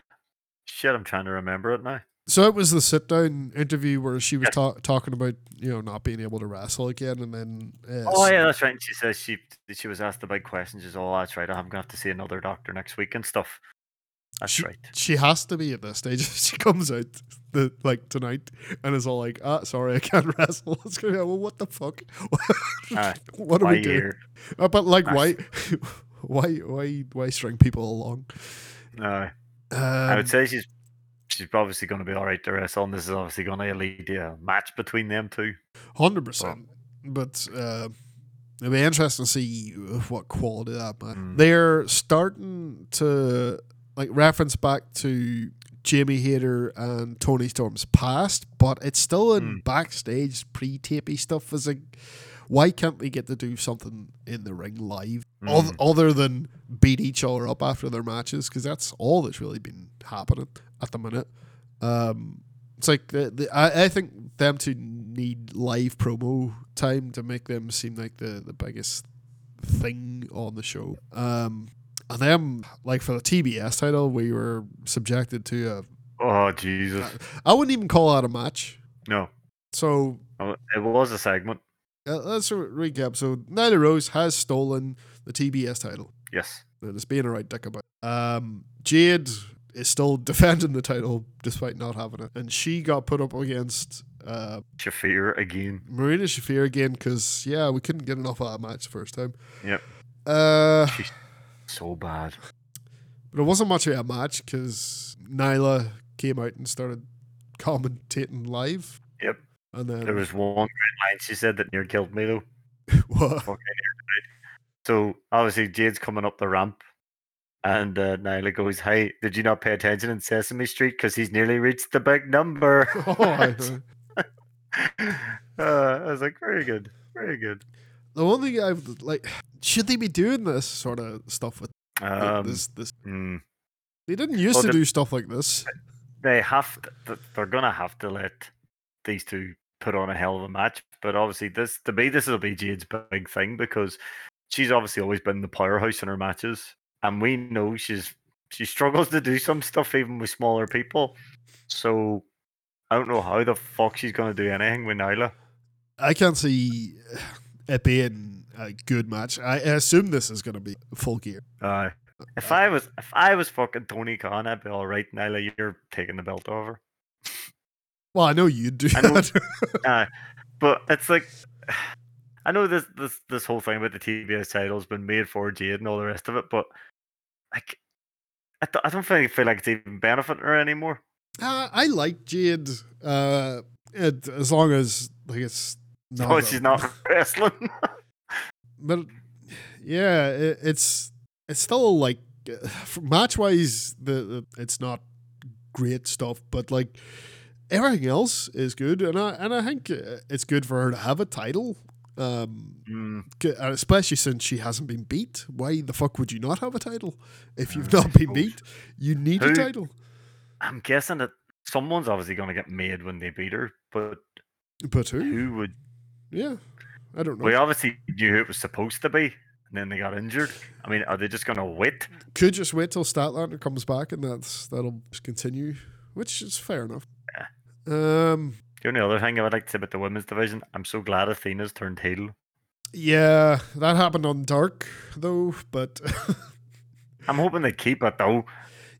shit, I'm trying to remember it now. So it was the sit down interview where she was ta- talking about you know not being able to wrestle again, and then uh, Oh yeah, that's right. And she says she she was asked about questions. She's oh that's right. I'm gonna have to see another doctor next week and stuff. That's she, right. she has to be at this stage. she comes out the like tonight and is all like, "Ah, sorry, I can't wrestle." It's gonna be like, well, what the fuck? Aye, what are we doing? here? Uh, but like, Nice. why, why, why, why string people along? No, Um, I would say she's she's obviously going to be all right to wrestle, and this is obviously going to lead to a match between them two. hundred percent. But uh, it'll be interesting to see what quality that. Mm. They're starting to like reference back to Jamie Hayter and Toni Storm's past, but it's still in Mm. backstage pre-tapey stuff. As like, why can't we get to do something in the ring live, Mm. other than beat each other up after their matches? Because that's all that's really been happening at the minute. Um, it's like the, the I, I think them two need live promo time to make them seem like the, the biggest thing on the show. Um, and then like for the TBS title, we were subjected to a Oh Jesus! I wouldn't even call out a match. No, So Oh, it was a segment. uh, let's re- recap. So Nyla Rose has stolen the TBS title. Yes. And it's being a right dick about. it. Um, Jade is still defending the title despite not having it, and she got put up against uh, Shafir again. Marina Shafir again because yeah, we couldn't get enough of that match the first time. Yep. Uh, so bad. but it wasn't much of a match because Nyla came out and started commentating live, Yep. and then There was one great line she said that near killed me though. what? Fucking. So obviously Jade's coming up the ramp, and uh, Nyla goes, "Hey, did you not pay attention in Sesame Street? Because he's nearly reached the big number." Oh, I- uh, I was like, very good, very good. The one thing I've like, should they be doing this sort of stuff with Um, this? This mm, they didn't used well, to do stuff like this. they have to, they're gonna have to let these two put on a hell of a match. But obviously, this to me, this will be Jade's big thing because she's obviously always been the powerhouse in her matches, and we know she's she struggles to do some stuff even with smaller people. So I don't know how the fuck she's gonna do anything with Nyla. I can't see it being a good match. I assume this is going to be full gear. Uh, if I was if I was fucking Tony Khan, I'd be all right. Nyla, you're taking the belt over. Well, I know you'd do I know-. Uh, but it's like I know this this this whole thing about the TBS title has been made for Jade and all the rest of it, but like I, th- I don't think feel like it's even benefiting her anymore. Uh, I like Jade, uh, it, as long as like it's Oh, she's not wrestling. but yeah, it, it's it's still like match wise, the, it's not great stuff, but like everything else is good, and I and I think uh, it's good for her to have a title. Um, Mm, uh, especially since she hasn't been beat. Why the fuck would you not have a title if you've Uh, not been beat? You need a title. I'm guessing that someone's obviously going to get made when they beat her, but But who? who would? Yeah, I don't know. We obviously knew who it was supposed to be, and then they got injured. I mean, are they just going to wait? Could just wait till Statlander comes back, and that's that'll just continue, which is fair enough. Um, The only other thing I would like to say about the women's division, I'm so glad Athena's turned heel. yeah, that happened on Dark though, but I'm hoping they keep it though.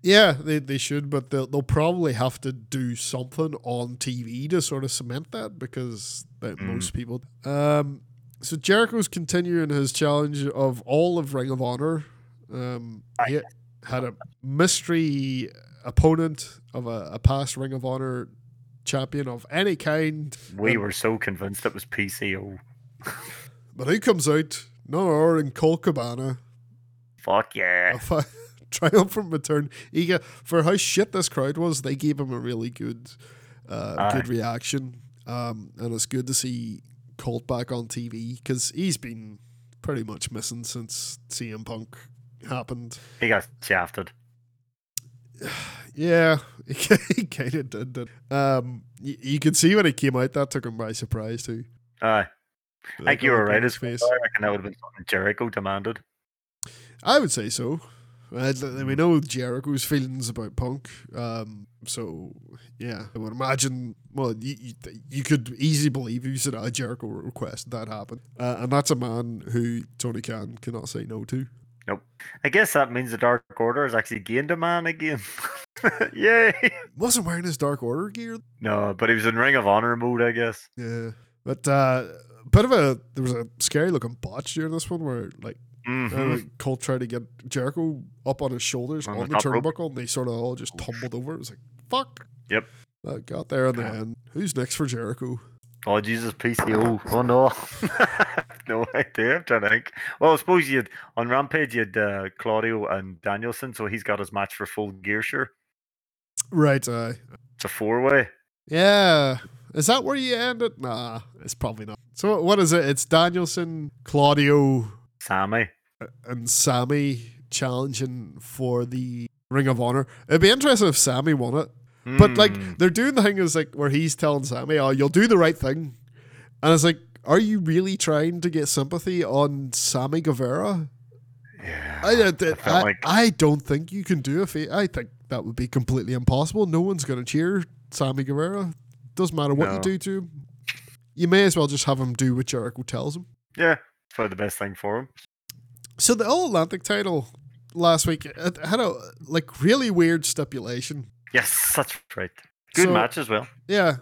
Yeah, they, they should, but they'll they'll probably have to do something on TV to sort of cement that because that Mm. most people. Um, so Jericho's continuing his challenge of all of Ring of Honor. Um, he had a mystery opponent of a, a past Ring of Honor champion of any kind. We Um, were so convinced it was PCO. But he comes out, none other than Colt Cabana, Fuck yeah. triumphant return. He got, for how shit this crowd was, they gave him a really good, uh, good reaction. Um, and it's good to see Colt back on TV because he's been pretty much missing since CM Punk happened. He got shafted. Yeah, he kind of did. did. Um, you, you could see when he came out that took him by surprise too. Aye. I think you were right as well. I reckon that would have been something Jericho demanded. I would say so. Uh, we know Jericho's feelings about Punk, um, so yeah, I would imagine. Well, you, you, you could easily believe if you said a Jericho request that happened, uh, and that's a man who Tony Khan cannot say no to. Nope. I guess that means the Dark Order has actually gained a man again. Yay! Wasn't wearing his Dark Order gear, No, but he was in Ring of Honor mode, I guess. yeah. But uh, bit of a there was a scary looking botch during this one where like Mhm. uh, Colt tried to get Jericho up on his shoulders On on, the the top rope. turnbuckle, and they sort of all just tumbled over. It was like fuck. Yep. Uh, got there in the end. Who's next for Jericho? Oh Jesus, PCO. Oh no. no idea. I'm trying to think. Well, I suppose you had on Rampage you had uh, Claudio and Danielson, so he's got his match for full gear sure. Right. Uh, It's a four way. yeah. Is that where you end it? Nah, it's probably not. So what is it? It's Danielson, Claudio, Sammy. and Sammy challenging for the Ring of Honor. It'd be interesting if Sammy won it. But Hmm. like they're doing the thing is like where he's telling Sammy, "Oh, you'll do the right thing," and it's like, are you really trying to get sympathy on Sammy Guevara? yeah. I, I, felt I, like- I don't think you can do a fa- I think that would be completely impossible. No one's going to cheer Sammy Guevara. Doesn't matter what you do to him. You may as well just have him do what Jericho tells him. yeah, probably the best thing for him. So the All Atlantic title last week had a like really weird stipulation. Yes, that's right. Good So- match as well. Yeah.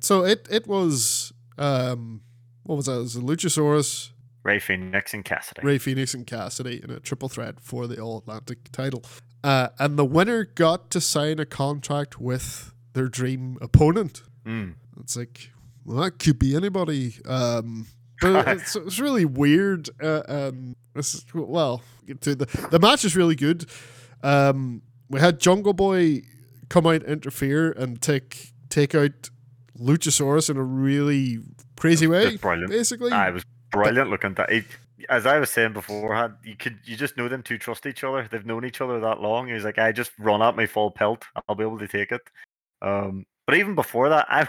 So it it was um what was that? It was Luchasaurus, Rey Fenix and Cassidy. Rey Fenix, and Cassidy in a triple threat for the All Atlantic title. Uh, and the winner got to sign a contract with their dream opponent. Mm. It's like, well, that could be anybody. Um, but it's, it's really weird. Uh, um, is, well, to the the match is really good. Um, we had Jungle Boy come out, interfere, and take take out Luchasaurus in a really crazy way. Brilliant. Basically, I was brilliant looking. That he, as I was saying beforehand, you could you just know them two trust each other. They've known each other that long. He's like, I just run at my full pelt. I'll be able to take it. Um, but even before that, I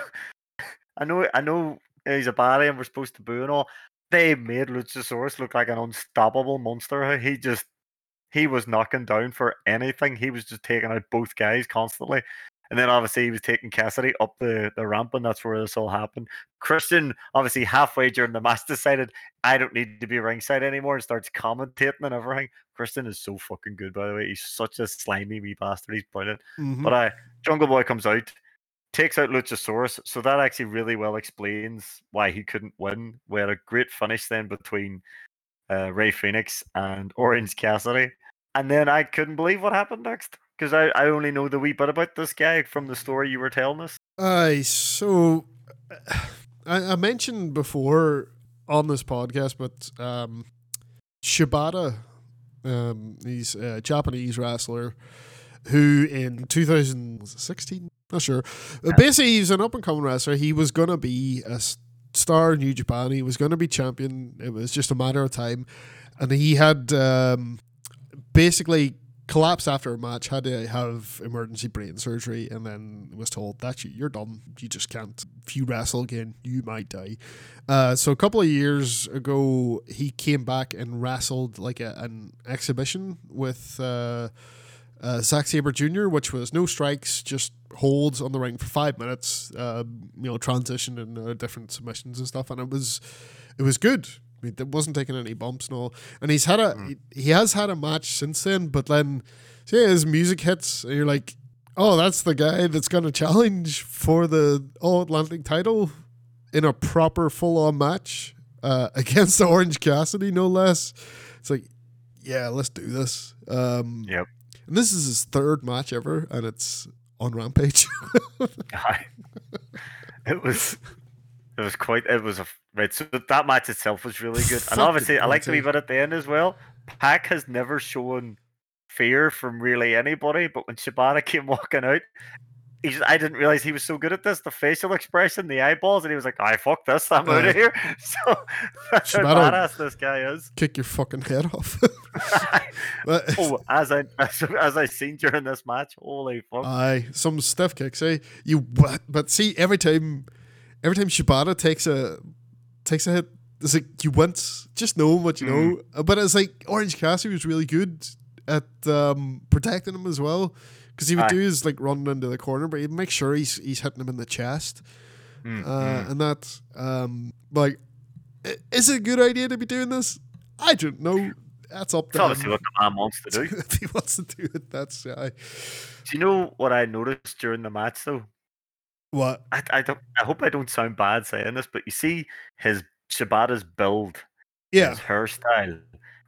I know I know he's a baddie and we're supposed to boo and all. They made Luchasaurus look like an unstoppable monster. He just he was knocking down for anything. He was just taking out both guys constantly. And then obviously he was taking Cassidy up the, the ramp, and that's where this all happened. Christian, obviously halfway during the match, decided I don't need to be ringside anymore and starts commentating and everything. Christian is so fucking good, by the way. He's such a slimy wee bastard. He's brilliant. Mhm. But uh, Jungle Boy comes out, takes out Luchasaurus. So that actually really well explains why he couldn't win. We had a great finish then between uh, Rey Fenix and Orange Cassidy. And then I couldn't believe what happened next because I, I only know the wee bit about this guy from the story you were telling us. Aye, so I, I mentioned before on this podcast, but um, Shibata, um, he's a Japanese wrestler who in 2016, not sure, uh, basically he's an up and coming wrestler. He was gonna be a star in New Japan. He was gonna be champion. It was just a matter of time, and he had um, basically collapsed after a match, had to have emergency brain surgery, and then was told that you, you're done. You just can't. If you wrestle again, you might die. Uh, so a couple of years ago, he came back and wrestled like a, an exhibition with uh, uh, Zack Sabre Jr., which was no strikes, just holds on the ring for five minutes. Um, you know, transition and uh, different submissions and stuff, and it was it was good. I mean, it wasn't taking any bumps and all. And he's had a he, he has had a match since then, but then see his music hits, and you're like, oh, that's the guy that's gonna challenge for the All Atlantic title in a proper full on match uh, against Orange Cassidy, no less. It's like, yeah, let's do this. Um, Yep. and this is his third match ever, and it's on Rampage. It was it was quite it was a right so that match itself was really good and obviously i like wee quality. bit at the end as well pac has never shown fear from really anybody but when shibata came walking out he just, I didn't realize he was so good at this. The facial expression, the eyeballs, and he was like, "I fuck this, I'm out of here." So that's how badass this guy is. Kick your fucking head off. But- oh, as I as, as I seen during this match, holy fuck! Aye, some stiff kicks, eh? You but, but see every time, every time Shibata takes a takes a hit, it's like you went just knowing what you know. Uh, But it's like Orange Cassidy was really good at um, protecting him as well because he would Aye. do his like running into the corner, but he'd make sure he's he's hitting him in the chest, Mm, uh, mm. and that um like i- is it a good idea to be doing this? I don't know. That's up It's to obviously him. what the man wants to do. if he wants to do it, that's yeah. Do you know what I noticed during the match though? What? I, I don't. I hope I don't sound bad saying this, but you see his Shibata's build, Yeah, his hairstyle,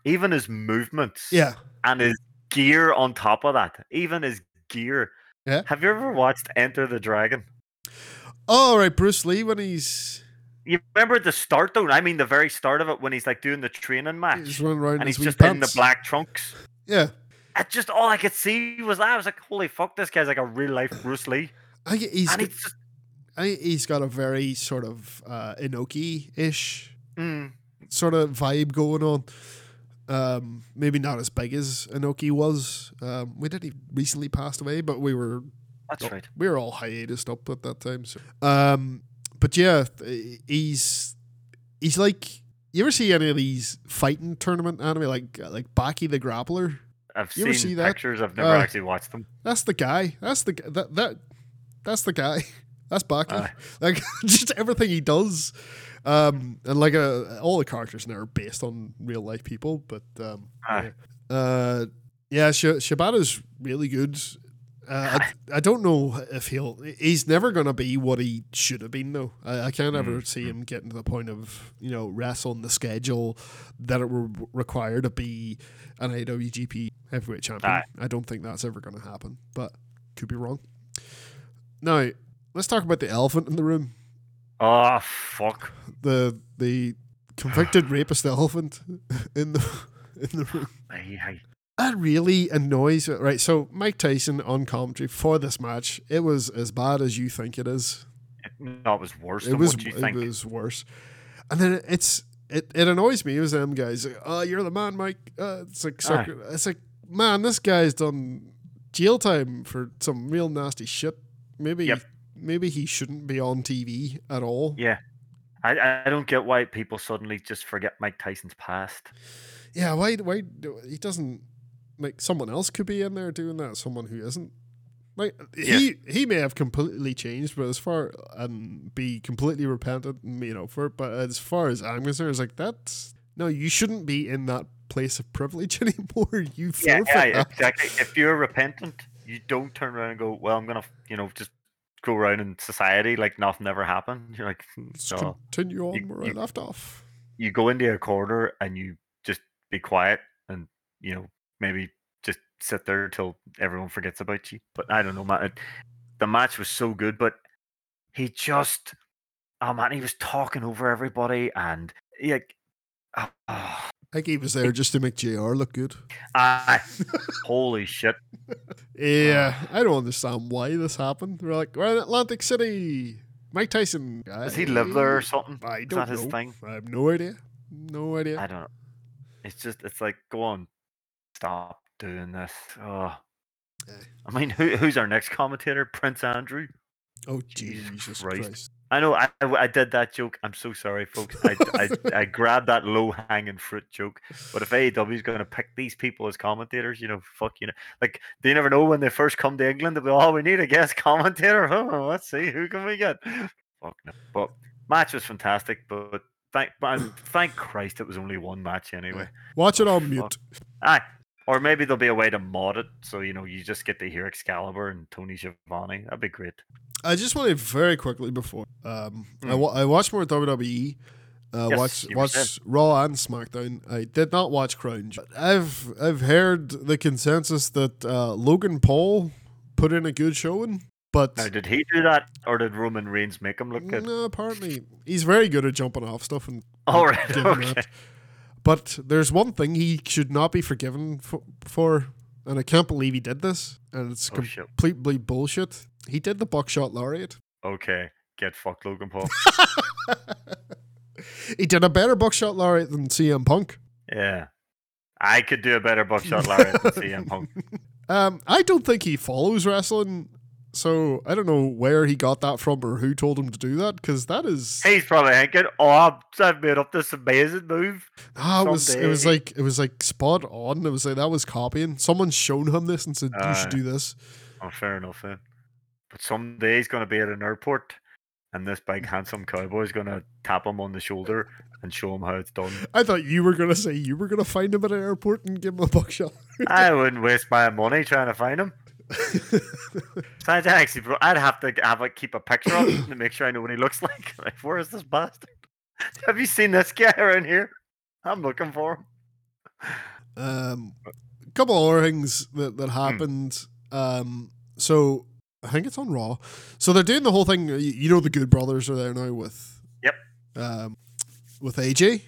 even his movements, yeah. and his gear on top of that, even his gear. Yeah. Have you ever watched Enter the Dragon? Oh, right, Bruce Lee when he's You remember the start though? I mean, the very start of it when he's like doing the training match, he's running around and he's just in the black trunks. Yeah, I just all I could see was that. I was like, "Holy fuck, this guy's like a real life Bruce Lee." I think he's and got, he's just, I think he's got a very sort of uh, Inoki ish mm, sort of vibe going on. Um, maybe not as big as Inoki was. Um, we did he recently passed away, but we were that's right. we were all hiatused up at that time. So, um, but yeah, he's he's like. You ever see any of these fighting tournament anime like like Baki the Grappler? I've You ever seen see that? pictures. I've never Uh, actually watched them. That's the guy. That's the that that that's the guy. That's Baki. Aye. Like just everything he does, um, and like uh, all the characters now are based on real life people. But um, yeah, uh, yeah, Sh- Shibata's really good. Uh, I, I don't know if he'll. He's never gonna be what he should have been though. I, I can't ever Mm, see him getting to the point of you know wrestling the schedule that it would require to be an IWGP heavyweight champion. Aye. I don't think that's ever gonna happen, but could be wrong. Now let's talk about the elephant in the room. Oh fuck! The the convicted rapist elephant in the in the room. I, I, That really annoys. Right, so Mike Tyson on commentary for this match, it was as bad as you think it is. no, it was worse. It was it think. was worse. And then it's it, it annoys me. It was them guys. Like, oh, you're the man, Mike. Uh, it's like Aye. It's like man, this guy's done jail time for some real nasty shit. Maybe Yep. Maybe he shouldn't be on TV at all. Yeah, I, I don't get why people suddenly just forget Mike Tyson's past. Yeah, why why he doesn't like someone else could be in there doing that, someone who isn't. Like he he may have completely changed, but as far and be completely repentant, and, you know, for but as far as I'm concerned, it's like that's no, you shouldn't be in that place of privilege anymore. You Yeah, yeah, that. exactly. If you're repentant, you don't turn around and go, "Well, I'm gonna, you know, just go around in society like nothing ever happened." You're like, hmm, Let's no. continue on You- where you- I left off. You go into a corner and you just be quiet and you know maybe just sit there till everyone forgets about you. But I don't know, man. The match was so good, but he just, oh man, he was talking over everybody and like, I ah, think he was there just to make JR look good. ah, holy shit. Yeah, I don't understand why this happened. We're like, we're in Atlantic City. Mike Tyson. Does he live there or something? I Is don't that his know. thing? I have no idea. No idea. I don't know. It's just it's like go on, stop doing this. Oh. I mean, who, who's our next commentator? Prince Andrew. oh Jesus Jesus Christ. Christ! I know. I, I, did that joke. I'm so sorry, folks. I, I, I grabbed that low hanging fruit joke. But if AEW is going to pick these people as commentators, you know, fuck you know, like they never know when they first come to England. They'll be, oh, we need a guest commentator. Oh, let's see who can we get. Fuck no. But match was fantastic. But thank, but thank Christ it was only one match anyway. Watch it oh, on mute. Aye. Or maybe there'll be a way to mod it so you know you just get to hear Excalibur and Tony Schiavone. That'd be great. I just wanted to very quickly before um, I, Hmm. wa- I watched more WWE. Uh, Yes, watch watch. Raw and SmackDown. I did not watch Crown. I've I've heard the consensus that uh, Logan Paul put in a good showing, but Now, did he do that, or did Roman Reigns make him look good? no, apparently he's very good at jumping off stuff and All right, okay. that. But there's one thing he should not be forgiven for, for, and I can't believe he did this, and it's Oh, shit. completely bullshit. He did the buckshot lariat. Okay, get fucked, Logan Paul. He did a better buckshot lariat than CM Punk. yeah, I could do a better buckshot lariat than CM Punk. Um, I don't think he follows wrestling, so I don't know where he got that from or who told him to do that. Because that is, He's probably thinking, "Oh, I'm- I've made up this amazing move." it was it was like it was like spot on. It was like that was copying. Someone's shown him this and said you should do this. Oh, fair enough. Then. But someday he's going to be at an airport, and this big handsome cowboy is going to tap him on the shoulder and show him how it's done. I thought you were gonna say you were gonna find him at an airport and give him a buckshot. I wouldn't waste my money trying to find him. I'd actually, bro, I'd have to have like keep a picture of him to make sure I know what he looks like. Like, where is this bastard? Have you seen this guy around here? I'm looking for him. Um, a couple other things that, Hmm. that happened. Um, so I think it's on Raw. So they're doing the whole thing. You, you know, the Good Brothers are there now with. Yep. Um, with AJ,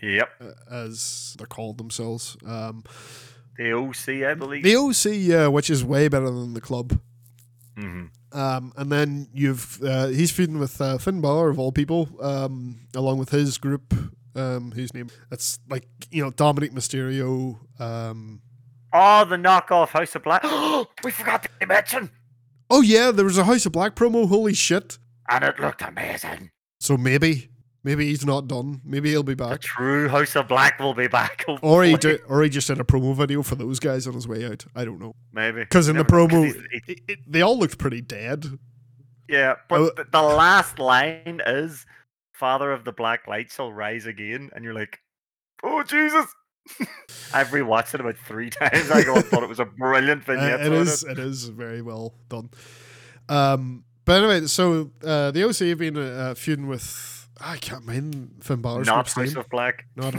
Yep, uh, as they're called themselves. Um, the OC, I believe. the OC, yeah, which is way better than the club. hmm Um, and then you've uh, he's feuding with uh, Finn Balor of all people, um, along with his group, um, whose name that's like you know Dominic Mysterio. Um, Oh, the knockoff House of Black. we forgot to mention, oh yeah, there was a House of Black promo. Holy shit! and it looked amazing. So maybe maybe he's not done. Maybe he'll be The back, true House of Black will be back. or he did, or he just did a promo video for those guys on his way out. I don't know maybe because in the Never 'cause promo, it, it, they all looked pretty dead. yeah, but Oh. the, the last line is "Father of the Black Light shall rise again," and you're like, "Oh Jesus!" I've rewatched it about three times. I thought it was a brilliant Uh, vignette. it on is it is very well done. Um, but anyway, so uh, the OC have been uh, feuding with I can't mind Finn Balor's not House name. of Black. Not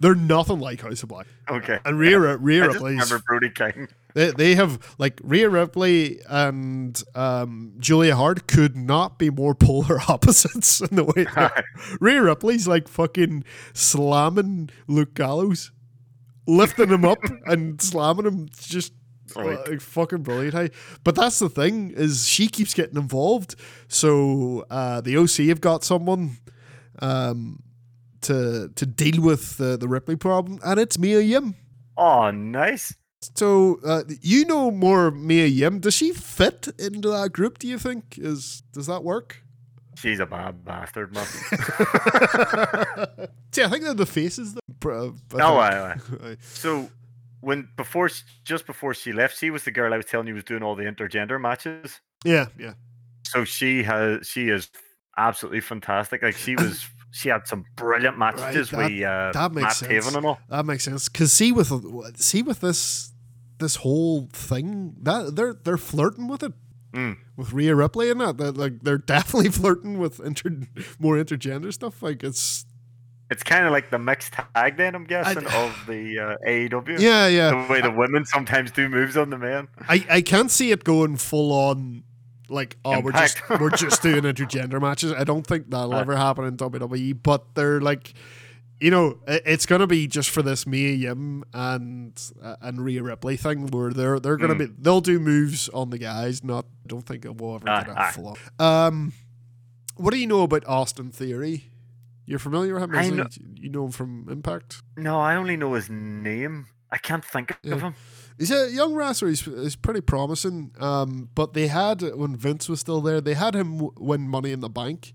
they're nothing like House of Black. Okay. And Rhea Rhea I just Ripley's remember Brody King. they, they have like Rhea Ripley and um, Julia Hart could not be more polar opposites in the way. Rhea Ripley's like fucking slamming Luke Gallows, lifting him up and slamming him. Just Right. like, fucking brilliant. Hey, but that's the thing is she keeps getting involved. So uh, the OC have got someone um, to to deal with the the Ripley problem, and it's Mia Yim. Oh, nice. So uh, you know more Mia Yim. Does she fit into that group? Do you think is does that work? She's a bad bastard, man. See, I think they're the faces. I Oh, aye, aye. So when before just before she left, she was the girl I was telling you was doing all the intergender matches. yeah, yeah. So she has she is absolutely fantastic. Like she was she had some brilliant matches that- with uh, that makes Matt sense. Taven and all. That makes sense. Cause see with see with this this whole thing that they're they're flirting with it Mm. with Rhea Ripley and that. They're, like they're definitely flirting with inter more intergender stuff. Like it's It's kind of like the mixed tag then, I'm guessing, I- of the uh, AEW. yeah, yeah. The way the women sometimes do moves on the men. I, I can't see it going full on like oh we're just we're just doing intergender matches. I don't think that'll Uh. ever happen in WWE. But they're like, you know, it's gonna be just for this Mia Yim and uh, and Rhea Ripley thing where they're they're gonna Mm. be they'll do moves on the guys. Not I don't think it will ever Aye, get a full on. Um, what do you know about Austin Theory? You're familiar with him? Know- You know him from Impact. No, I only know his name. I can't think of him. He's a young wrestler. He's, he's pretty promising. Um, but they had when Vince was still there, they had him w- win Money in the Bank,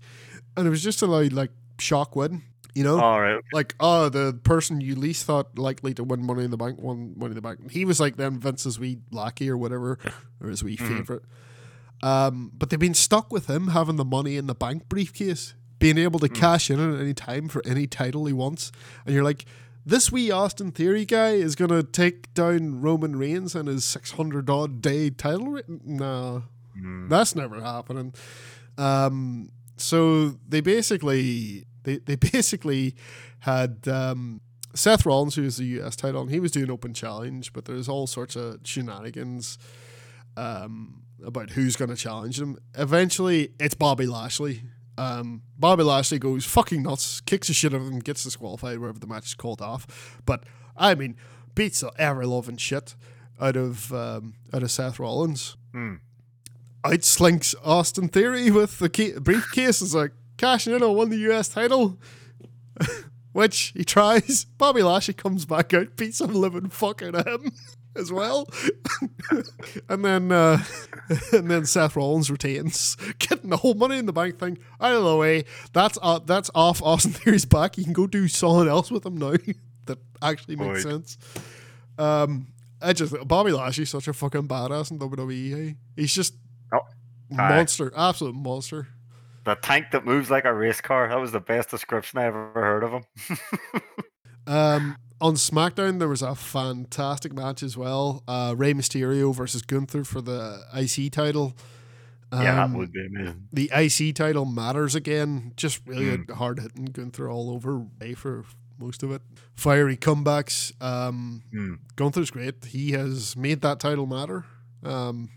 and it was just a like, like shock win. You know, All right. like oh, the person you least thought likely to win Money in the Bank won Money in the Bank. He was like then Vince's wee lackey or whatever, or his wee Mhm. favorite. Um, but they've been stuck with him having the Money in the Bank briefcase, being able to Mm. cash in at any time for any title he wants, and you're like. This wee Austin Theory guy is gonna take down Roman Reigns and his six hundred odd day title. Re- nah, Mm. that's never happening. Um, so they basically they, they basically had um, Seth Rollins, who was the US title, and he was doing open challenge, but there's all sorts of shenanigans um, about who's going to challenge him. Eventually, it's Bobby Lashley. Um, Bobby Lashley goes fucking nuts, kicks the shit out of him, gets disqualified wherever the match is called off. But I mean, beats the ever loving shit out of um, out of Seth Rollins. Hmm. out slinks Austin Theory with the key, briefcase. Is like cashing in on won the US title, which he tries. Bobby Lashley comes back out, beats some living fuck out of him as well, and then uh, and then Seth Rollins retains, getting the whole money in the bank thing out of the way. That's uh, that's off Austin Theory's back. You can go do something else with him now that actually makes sense. Um, I just Bobby Lashley's such a fucking badass in WWE. eh? He's just Oh, monster, absolute monster. The tank that moves like a race car. That was the best description I ever heard of him. Um, on SmackDown, there was a fantastic match as well. Uh, Rey Mysterio versus Gunther for the IC title. yeah, that Um, would be amazing. the IC title matters again. Just really Mm. hard hitting Gunther all over Rey for most of it. Fiery comebacks. Um, Mm. Gunther's great. He has made that title matter. Um,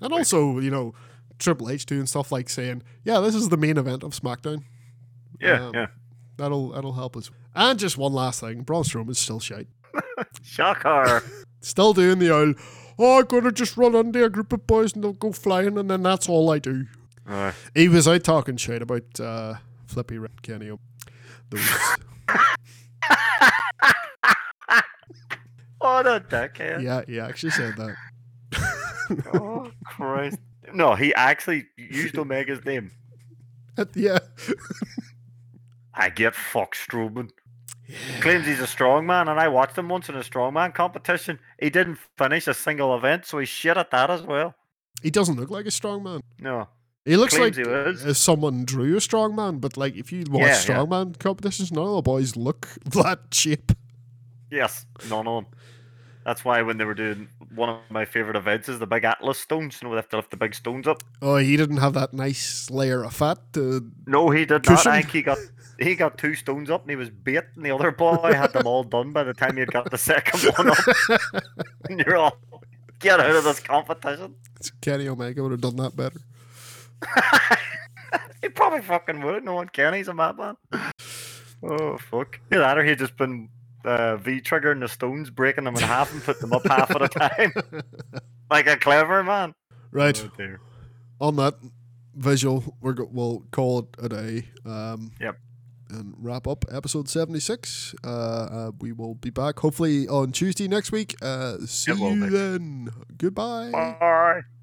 and also, you know, Triple H doing stuff like saying, "Yeah, this is the main event of SmackDown." Yeah, um, yeah. That'll that'll help us. And just one last thing, Braun Strowman's still shite. Shocker. Still doing the old, "Oh, I'm gonna just run under a group of boys and they'll go flying, and then that's all I do." Aye. He was out talking shit about uh, Flippy Red Kenny. What a dickhead. yeah, he actually said that. Oh, Christ. No, he actually used Omega's name. yeah. I get fuck Strowman. Claims he's a strongman, and I watched him once in a strongman competition. He didn't finish a single event, so he's shit at that as well. He doesn't look like a strong man. No. He looks Claims like he uh, if someone drew a strong man, but like if you watch Yeah, yeah. strongman competitions, none of the boys look that shape. Yes, none of them. That's why when they were doing one of my favorite events is the big Atlas stones. You know, they have to lift the big stones up. Oh, he didn't have that nice layer of fat. To, No, he did Cushion? not. I think he got he got two stones up and he was bait, and the other boy had them all done by the time he got the second one up. and you're all get out of this competition. Kenny Omega would have done that better. he probably fucking would. No one can. He's a madman. Oh fuck. Either that or he'd just been uh, V triggering the stones, breaking them in half and putting them up half at a time, like a clever man. Right. Oh, on that visual, we're go- we'll call it a day. Um, Yep. And wrap up episode 76. Uh, uh, we will be back hopefully on Tuesday next week. Uh, see you be. then. Goodbye. Bye.